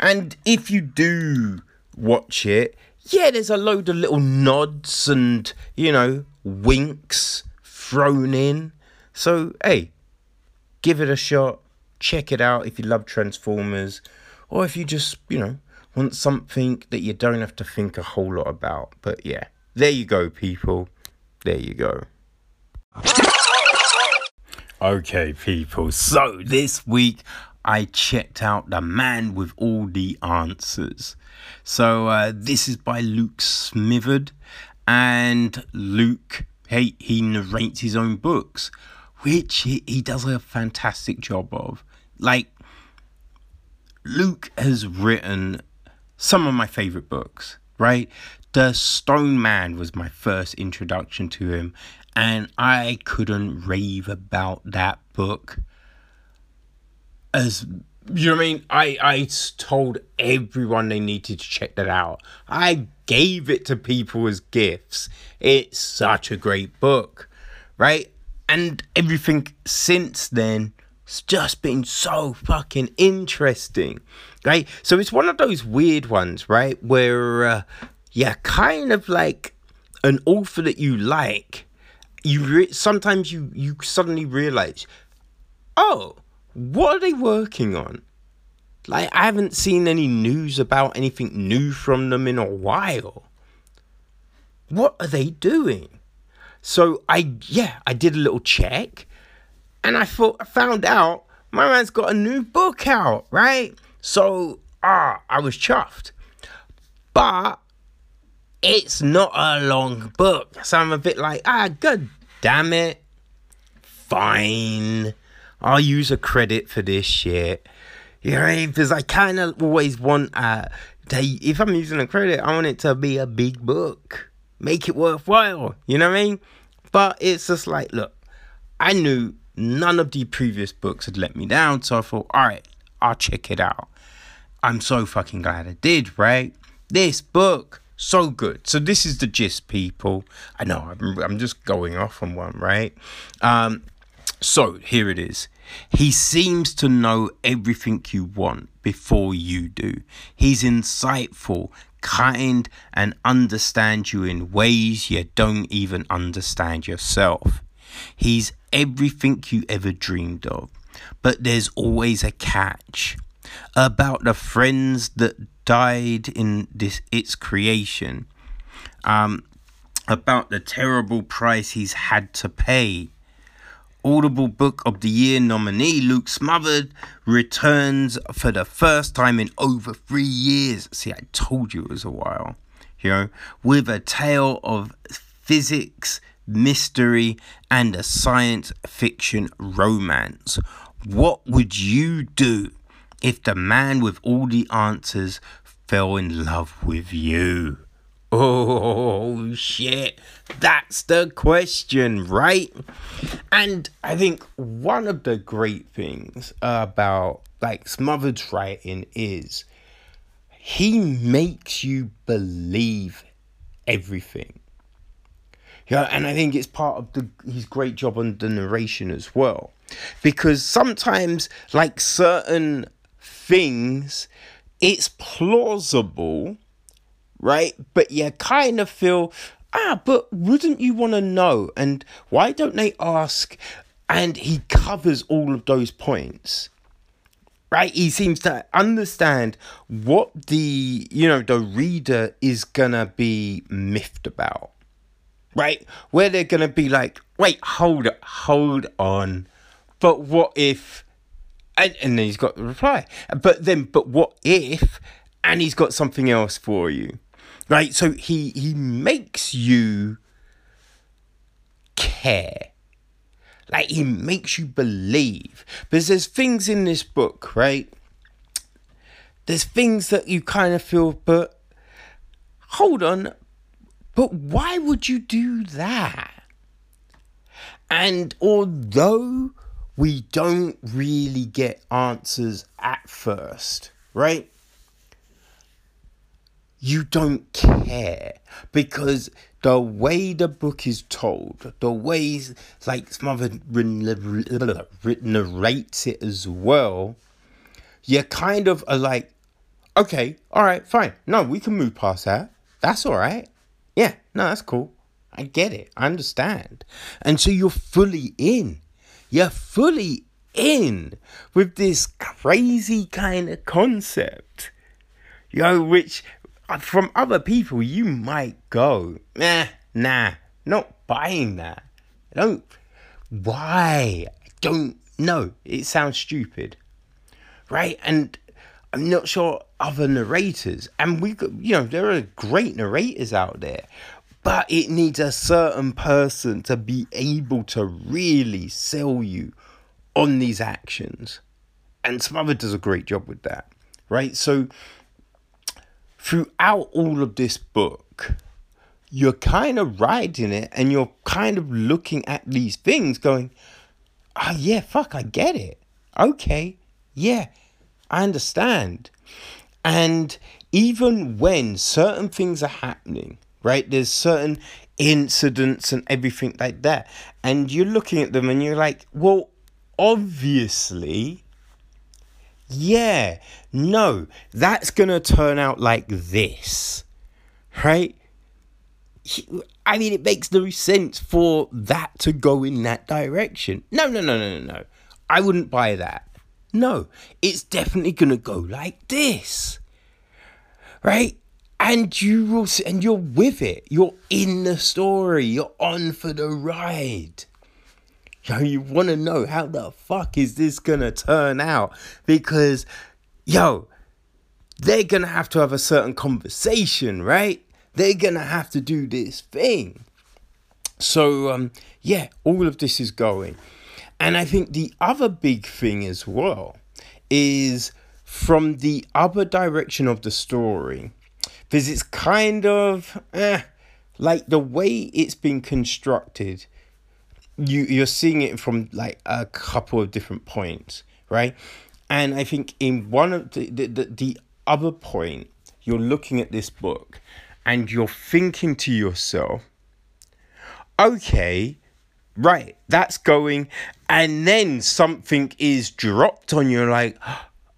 And if you do watch it, yeah, there's a load of little nods and, you know, winks thrown in. So, hey, give it a shot. Check it out if you love Transformers, or if you just, you know, want something that you don't have to think a whole lot about. But yeah, there you go, people. There you go. Okay, people. So this week I checked out The Man with All the Answers. So uh, this is by Luke Smitherd, and Luke, hey, he narrates his own books, which he, he does a fantastic job of. Like, Luke has written some of my favorite books, right? The Stone Man was my first introduction to him, and I couldn't rave about that book as you know what I mean? I, I told everyone they needed to check that out. I gave it to people as gifts. It's such a great book, right? And everything since then has just been so fucking interesting, right? So it's one of those weird ones, right? Where uh, yeah, kind of like an author that you like, you re- sometimes you you suddenly realize, oh what are they working on? Like, I haven't seen any news about anything new from them in a while. What are they doing? So I, yeah, I did a little check, and I thought I found out my man's got a new book out, right? So ah, I was chuffed, but it's not a long book, so I'm a bit like ah, god damn it, fine. I'll use a credit for this shit. You know, because I kind of always want uh, to, if I'm using a credit, I want it to be a big book, make it worthwhile. You know what I mean? But it's just like, look, I knew none of the previous books had let me down, so I thought, all right, I'll check it out. I'm so fucking glad I did, right? This book, so good. So this is the gist, people. I know I'm, I'm just going off on one, right? Um, so here it is. He seems to know everything you want before you do. He's insightful, kind, and understands you in ways you don't even understand yourself. He's everything you ever dreamed of. But there's always a catch. About the friends that died in this its creation. Um, about the terrible price he's had to pay Audible Book of the Year nominee Luke Smitherd returns for the first time in over three years. See, I told you it was a while. you know, with a tale of physics, mystery, and a science fiction romance. What would you do if the man with all the answers fell in love with you? Oh shit, that's the question, right? And I think one of the great things about Luke Smitherd's writing is he makes you believe everything. Yeah, and I think it's part of the his great job on the narration as well. Because sometimes like certain things it's plausible right? But you kind of feel, ah, but wouldn't you want to know? And why don't they ask? And he covers all of those points. Right, he seems to understand what the you know the reader is gonna be miffed about, right? Where they're gonna be like, wait, hold hold on, but what if? And, and then he's got the reply. But then, but what if? And he's got something else for you right? So he he makes you care. Like he makes you believe. Because there's things in this book, right? There's things that you kind of feel, but hold on, but why would you do that? And although we don't really get answers at first, right? You don't care because the way the book is told, the way Luke Smitherd narrates it as well, you kind of are like, okay, all right, fine. No, we can move past that. That's all right. Yeah, no, that's cool. I get it. I understand. And so you're fully in. You're fully in with this crazy kind of concept. You know, which uh, Uh, from other people, you might go, nah, nah, not buying that. I don't. Why? I don't know. It sounds stupid, right? And I'm not sure other narrators, and we, you know, there are great narrators out there, but it needs a certain person to be able to really sell you on these actions, and Smitherd does a great job with that, right? So throughout all of this book, you're kind of riding it and you're kind of looking at these things going, oh, yeah, fuck, I get it. Okay, yeah, I understand. And even when certain things are happening, right, there's certain incidents and everything like that, and you're looking at them and you're like, well, obviously, yeah, no, that's gonna turn out like this, right? I mean, it makes no sense for that to go in that direction. No, no, no, no, no, no. I wouldn't buy that. No, it's definitely gonna go like this, right? And you will, and you're with it. You're in the story. You're on for the ride. Yo, you want to know how the fuck is this gonna turn out? Because, yo, they're gonna have to have a certain conversation, right? They're gonna have to do this thing. So, um, yeah, all of this is going. And I think the other big thing as well is from the other direction of the story, because it's kind of eh, like the way it's been constructed you you're seeing it from like a couple of different points, right? And I think in one of the the, the, the other point, you're looking at this book and you're thinking to yourself, okay, right, that's going, and then something is dropped on you, like,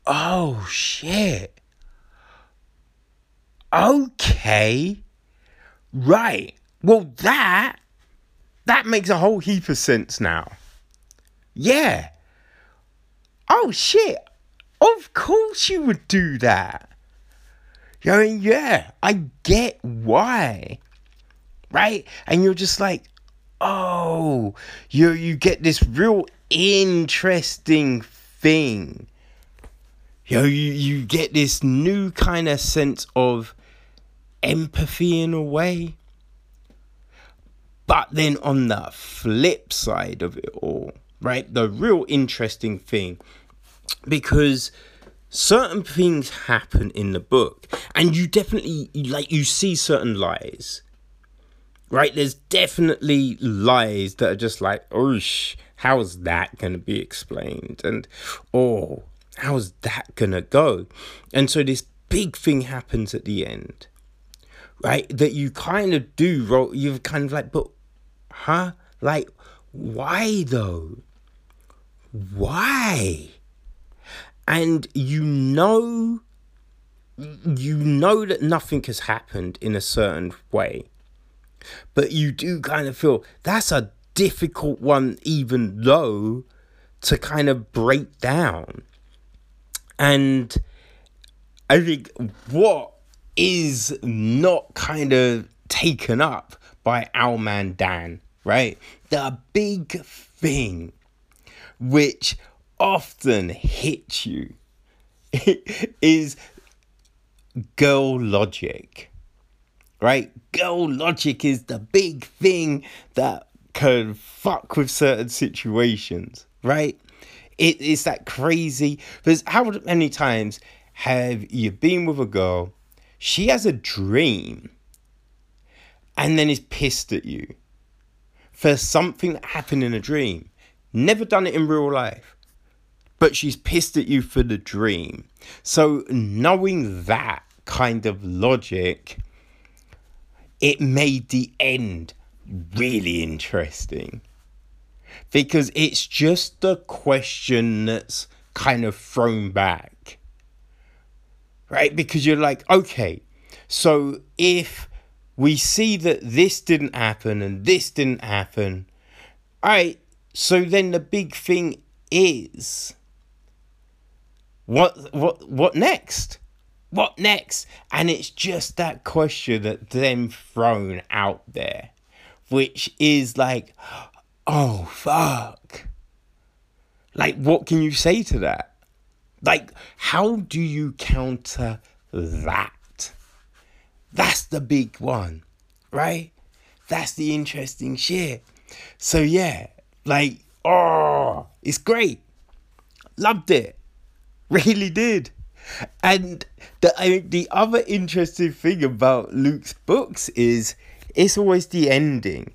oh shit. Okay. Right. Well, that that makes a whole heap of sense now. Yeah. Oh shit. Of course you would do that. I mean, yeah, I get why. Right? And you're just like, oh, you you get this real interesting thing. You know, you, you get this new kind of sense of empathy in a way. But then on the flip side of it all, right, the real interesting thing, because certain things happen in the book, and you definitely, like, you see certain lies, right? There's definitely lies that are just like, oh, how's that going to be explained? And, oh, how's that going to go? And so this big thing happens at the end right? That you kind of do, you've kind of like, but, huh? Like, why though? Why? And you know, you know that nothing has happened in a certain way, but you do kind of feel that's a difficult one, even though to kind of break down. And I think what is not kind of taken up by our Owlman Dan, right? The big thing which often hits you is girl logic, right? Girl logic is the big thing that can fuck with certain situations, right? It is that crazy. Because how many times have you been with a girl she has a dream and then is pissed at you for something that happened in a dream. Never done it in real life, but she's pissed at you for the dream. So, knowing that kind of logic, it made the end really interesting because it's just a question that's kind of thrown back right? Because you're like, okay, so if we see that this didn't happen and this didn't happen, all right, so then the big thing is what what what next? What next? And it's just that question that them thrown out there, which is like, oh fuck. Like, what can you say to that? Like, how do you counter that? That's the big one, right? That's the interesting shit. So, yeah, like, oh, it's great. Loved it. Really did. And the I, the other interesting thing about Luke's books is it's always the ending.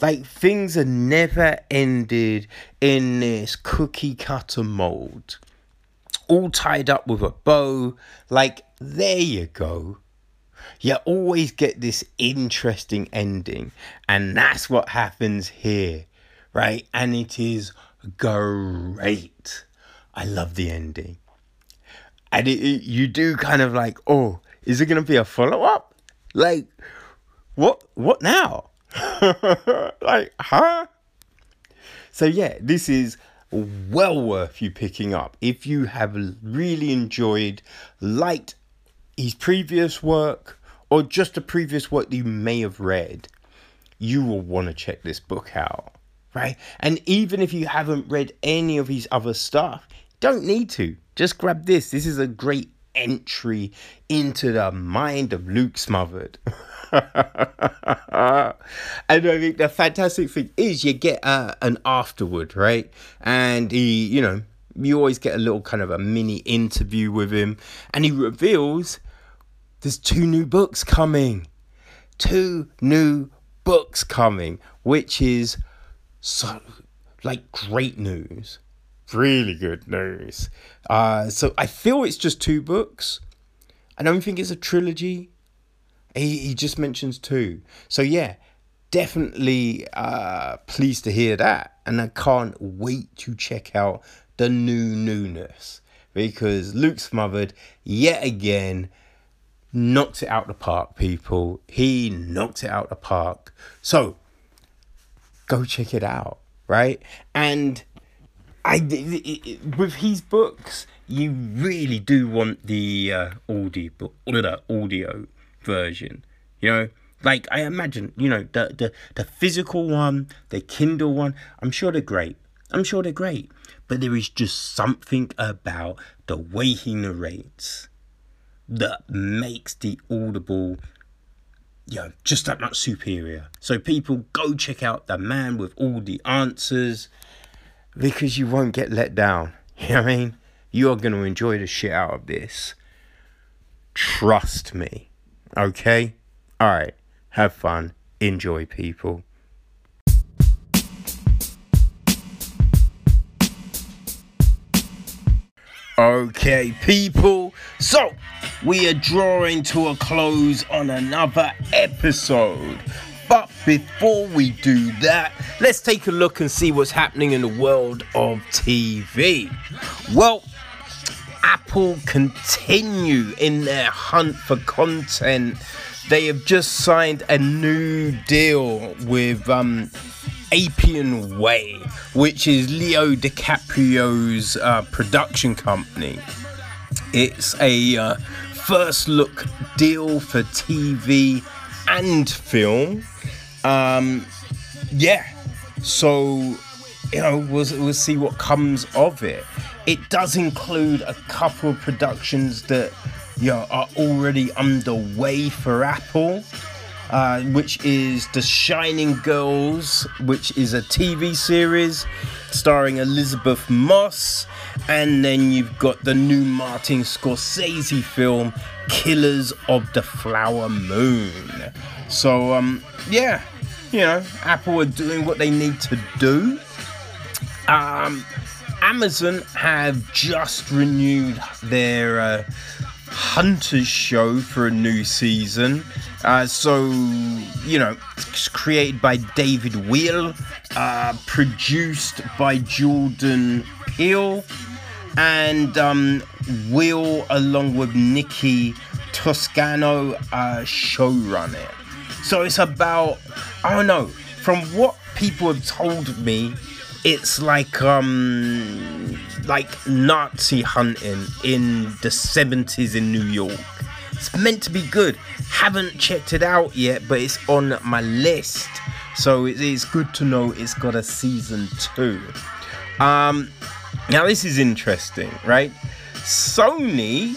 Like things are never ended in this cookie cutter mold all tied up with a bow. Like, there you go. You always get this interesting ending, and that's what happens here, right? And it is great. I love the ending. And it, it, you do kind of like, oh, is it going to be a follow up? Like, what? What now? like, huh? So yeah, this is well worth you picking up if you have really enjoyed, liked his previous work, or just a previous work that you may have read. You will want to check this book out, right? And even if you haven't read any of his other stuff, don't need to. Just grab this. This is a great entry into the mind of Luke Smitherd. and I think the fantastic thing is you get uh, an afterward, right? And he, you know, you always get a little kind of a mini interview with him, and he reveals there's two new books coming. Two new books coming, which is so like great news. Really good news. Uh, so I feel it's just two books. I don't think it's a trilogy. He, he just mentions two. So yeah, definitely uh, pleased to hear that. And I can't wait to check out the new newness. Because Luke Smitherd, yet again, knocked it out the park, people. He knocked it out the park. So go check it out, right? And I with his books, you really do want the uh, audio audio version. You know, like I imagine, you know, the the the physical one, the Kindle one. I'm sure they're great. I'm sure they're great. But there is just something about the way he narrates that makes the audible you know, just that much superior. So people go check out the man with all the answers because you won't get let down. You know what I mean? You're going to enjoy the shit out of this. Trust me. Okay? All right. Have fun. Enjoy, people. Okay, people. So, we are drawing to a close on another episode. But before we do that, let's take a look and see what's happening in the world of TV. Well, Apple continue in their hunt for content. They have just signed a new deal with um, Appian Way, which is Leo DiCaprio's uh, production company. It's a uh, first look deal for TV and film. Um, yeah, so you know we'll, we'll see what comes of it. It does include a couple of productions that you know, are already underway for Apple uh, which is The Shining Girls, which is a TV series starring Elisabeth Moss. And then you've got the new Martin Scorsese film, Killers of the Flower Moon. So, um, yeah, you know, Apple are doing what they need to do. Um, Amazon have just renewed their uh, Hunters show for a new season. Uh, so, you know, it's created by David Weil, uh, produced by Jordan Peele, and um, Will, along with Nikki Toscano, uh, showrun it. So it's about, I don't know, from what people have told me, it's like um like Nazi hunting in the 70s in New York. It's meant to be good. Haven't checked it out yet, but it's on my list. So it's good to know it's got a season two. Um, now this is interesting, right? Sony,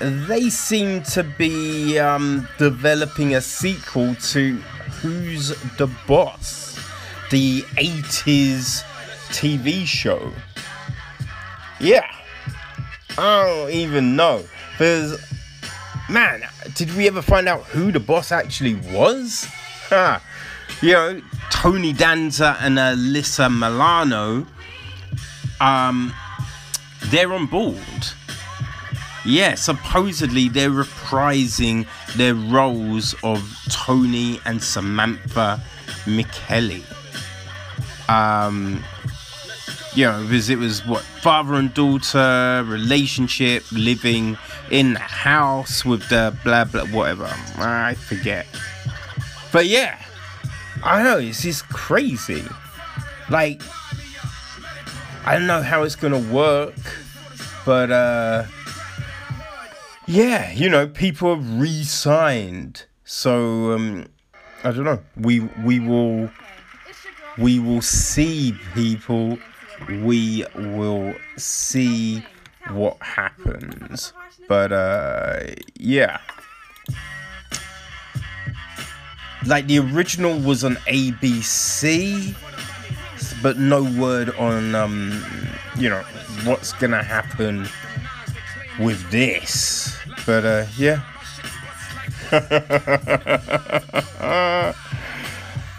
they seem to be um, developing a sequel to Who's the Boss, the 80s TV show. Yeah. I don't even know. Because, man, did we ever find out who the boss actually was? You know, Tony Danza and Alyssa Milano, um, they're on board. Yeah, supposedly they're reprising their roles of Tony and Samantha Micelli. Um, you know, because it was what father and daughter relationship, living in the house with the blah blah whatever. I forget. But yeah, I know it's just crazy. Like, I don't know how it's gonna work, but uh, yeah, you know, people have re-signed, so um, I don't know. We we will we will see people we will see what happens. But uh yeah. Like the original was on ABC, but no word on um you know what's gonna happen with this. But uh yeah.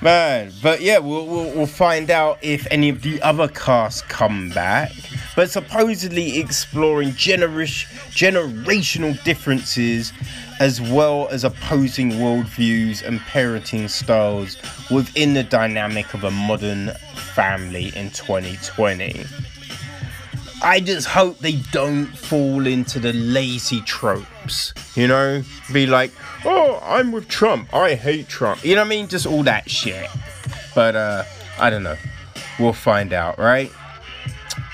Man, but yeah, we'll, we'll, we'll find out if any of the other casts come back. But supposedly exploring generish, generational differences as well as opposing worldviews and parenting styles within the dynamic of a modern family in 2020. I just hope they don't fall into the lazy tropes, you know? Be like, oh, I'm with Trump. I hate Trump. You know what I mean? Just all that shit. But uh, I don't know. We'll find out, right?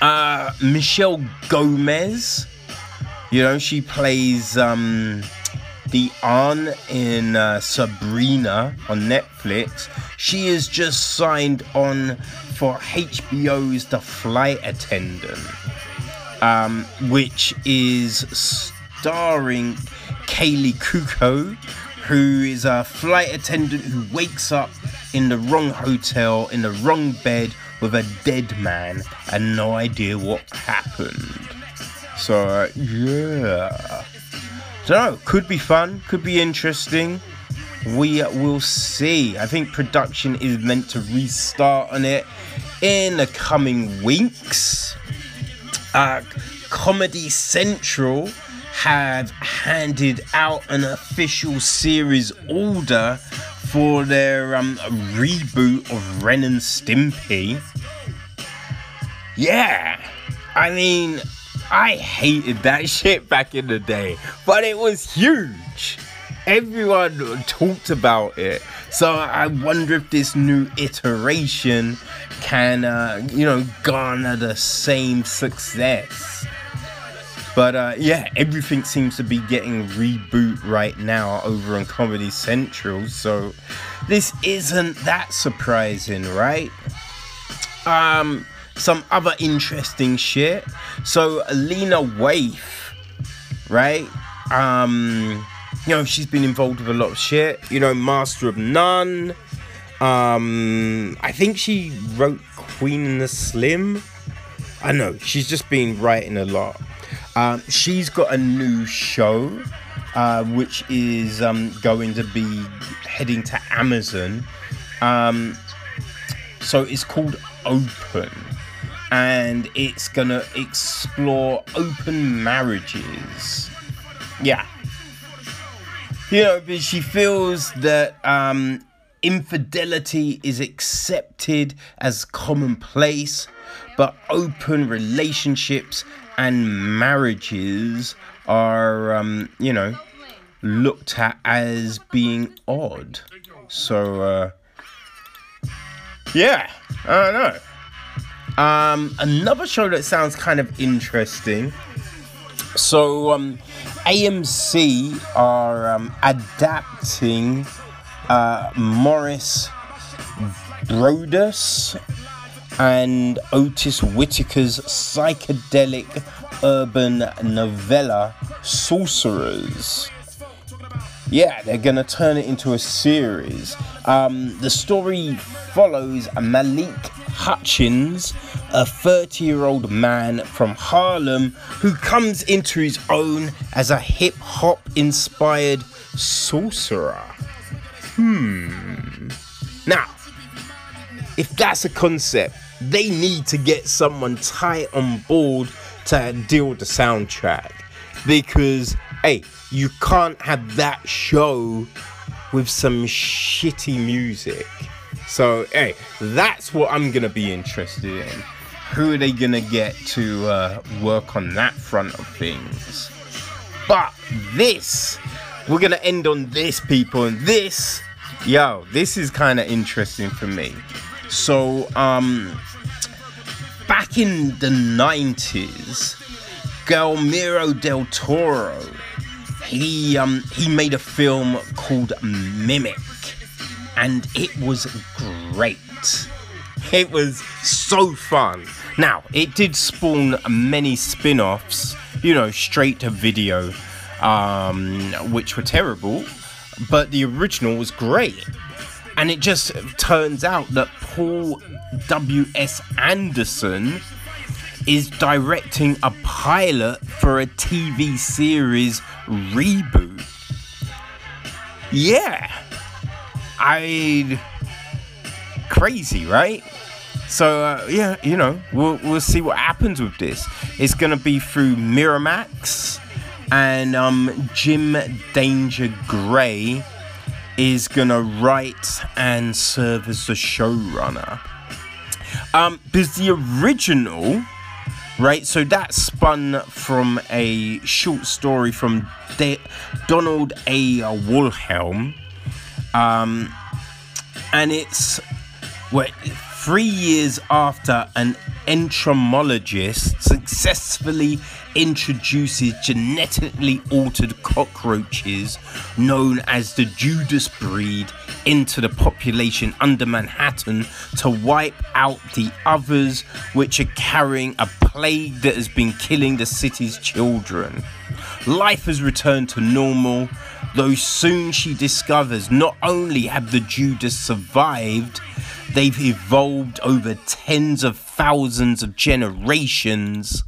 Uh, Michelle Gomez, you know, she plays um, the aunt in uh, Sabrina on Netflix. She is just signed on for HBO's The Flight Attendant um, which is starring Kaley Cuoco, who is a flight attendant who wakes up in the wrong hotel, in the wrong bed with a dead man and no idea what happened. So, uh, yeah. Don't know, could be fun, could be interesting. We will see. I think production is meant to restart on it in the coming weeks. Uh, Comedy Central have handed out an official series order for their um, reboot of Ren and Stimpy. Yeah, I mean, I hated that shit back in the day, but it was huge. Everyone talked about it. So I wonder if this new iteration can, uh, you know, garner the same success. But uh, yeah, everything seems to be getting reboot right now over on Comedy Central. So this isn't that surprising, right? Um, some other interesting shit. So Lena Waithe, right? Um, you know, she's been involved with a lot of shit. You know, Master of None. Um, I think she wrote Queen and the Slim. I know she's just been writing a lot. Um, she's got a new show, uh, which is um, going to be heading to Amazon. Um, so it's called Open, and it's gonna explore open marriages. Yeah, you know, but she feels that um, infidelity is accepted as commonplace, but open relationships and marriages are, um, you know, looked at as being odd. So, uh, yeah, I don't know. Um, another show that sounds kind of interesting. So, um, AMC are um, adapting uh, Morris Brodus and Otis Whitaker's psychedelic urban novella Sorcerers. Yeah, they're gonna turn it into a series. Um, the story follows Malik Hutchins, a 30 year old man from Harlem who comes into his own as a hip hop inspired sorcerer. Hmm. Now, if that's a concept, they need to get someone tight on board to deal with the soundtrack because hey you can't have that show with some shitty music. So hey that's what i'm gonna be interested in. Who are they gonna get to uh, work on that front of things? But this we're gonna end on this people and this yo this is kind of interesting for me. So um back in the 90s, Guillermo del Toro, he um he made a film called Mimic, and it was great. It was so fun. Now, it did spawn many spin-offs, you know, straight to video, um, which were terrible, but the original was great. And it just turns out that Paul W.S. Anderson is directing a pilot for a TV series reboot. Yeah. I crazy, right? So uh, yeah, you know, we'll we'll see what happens with this. It's gonna be through Miramax, and um, Jim Danger Gray is gonna write and serve as the showrunner. Um, because the original, right? So that spun from a short story from De- Donald A. Wollheim, um, and it's what three years after an entomologist successfully introduces genetically altered cockroaches known as the Judas breed into the population under Manhattan to wipe out the others which are carrying a plague that has been killing the city's children. life has returned to normal, though soon she discovers not only have the Judas survived, they've evolved over tens of thousands of generations.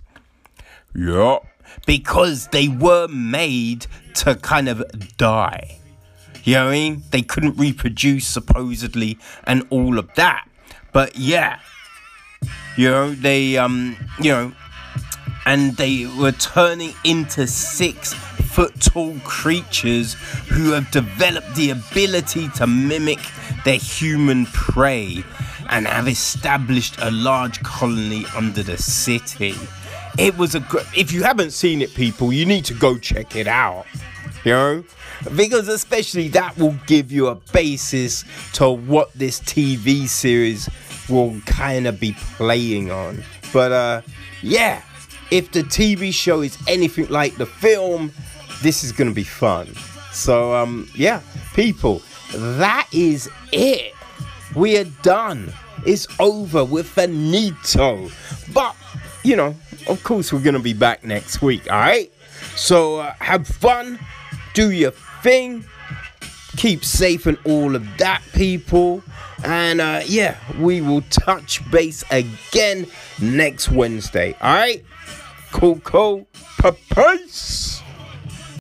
Yup. Because they were made to kind of die. You know what I mean? They couldn't reproduce supposedly and all of that. But yeah. You know, they um you know and they were turning into six foot tall creatures who have developed the ability to mimic their human prey and have established a large colony under the city. It was a gr- if you haven't seen it, people, you need to go check it out. You know, because especially that will give you a basis to what this TV series will kind of be playing on. But uh, yeah, if the TV show is anything like the film, this is gonna be fun. So um, yeah, people, that is it. We are done. It's over. We're finito. But you know, of course, we're gonna be back next week. All right. So uh, have fun. Do your thing. Keep safe and all of that, people. And uh, yeah, we will touch base again next Wednesday. All right. Cool, cool. Peace.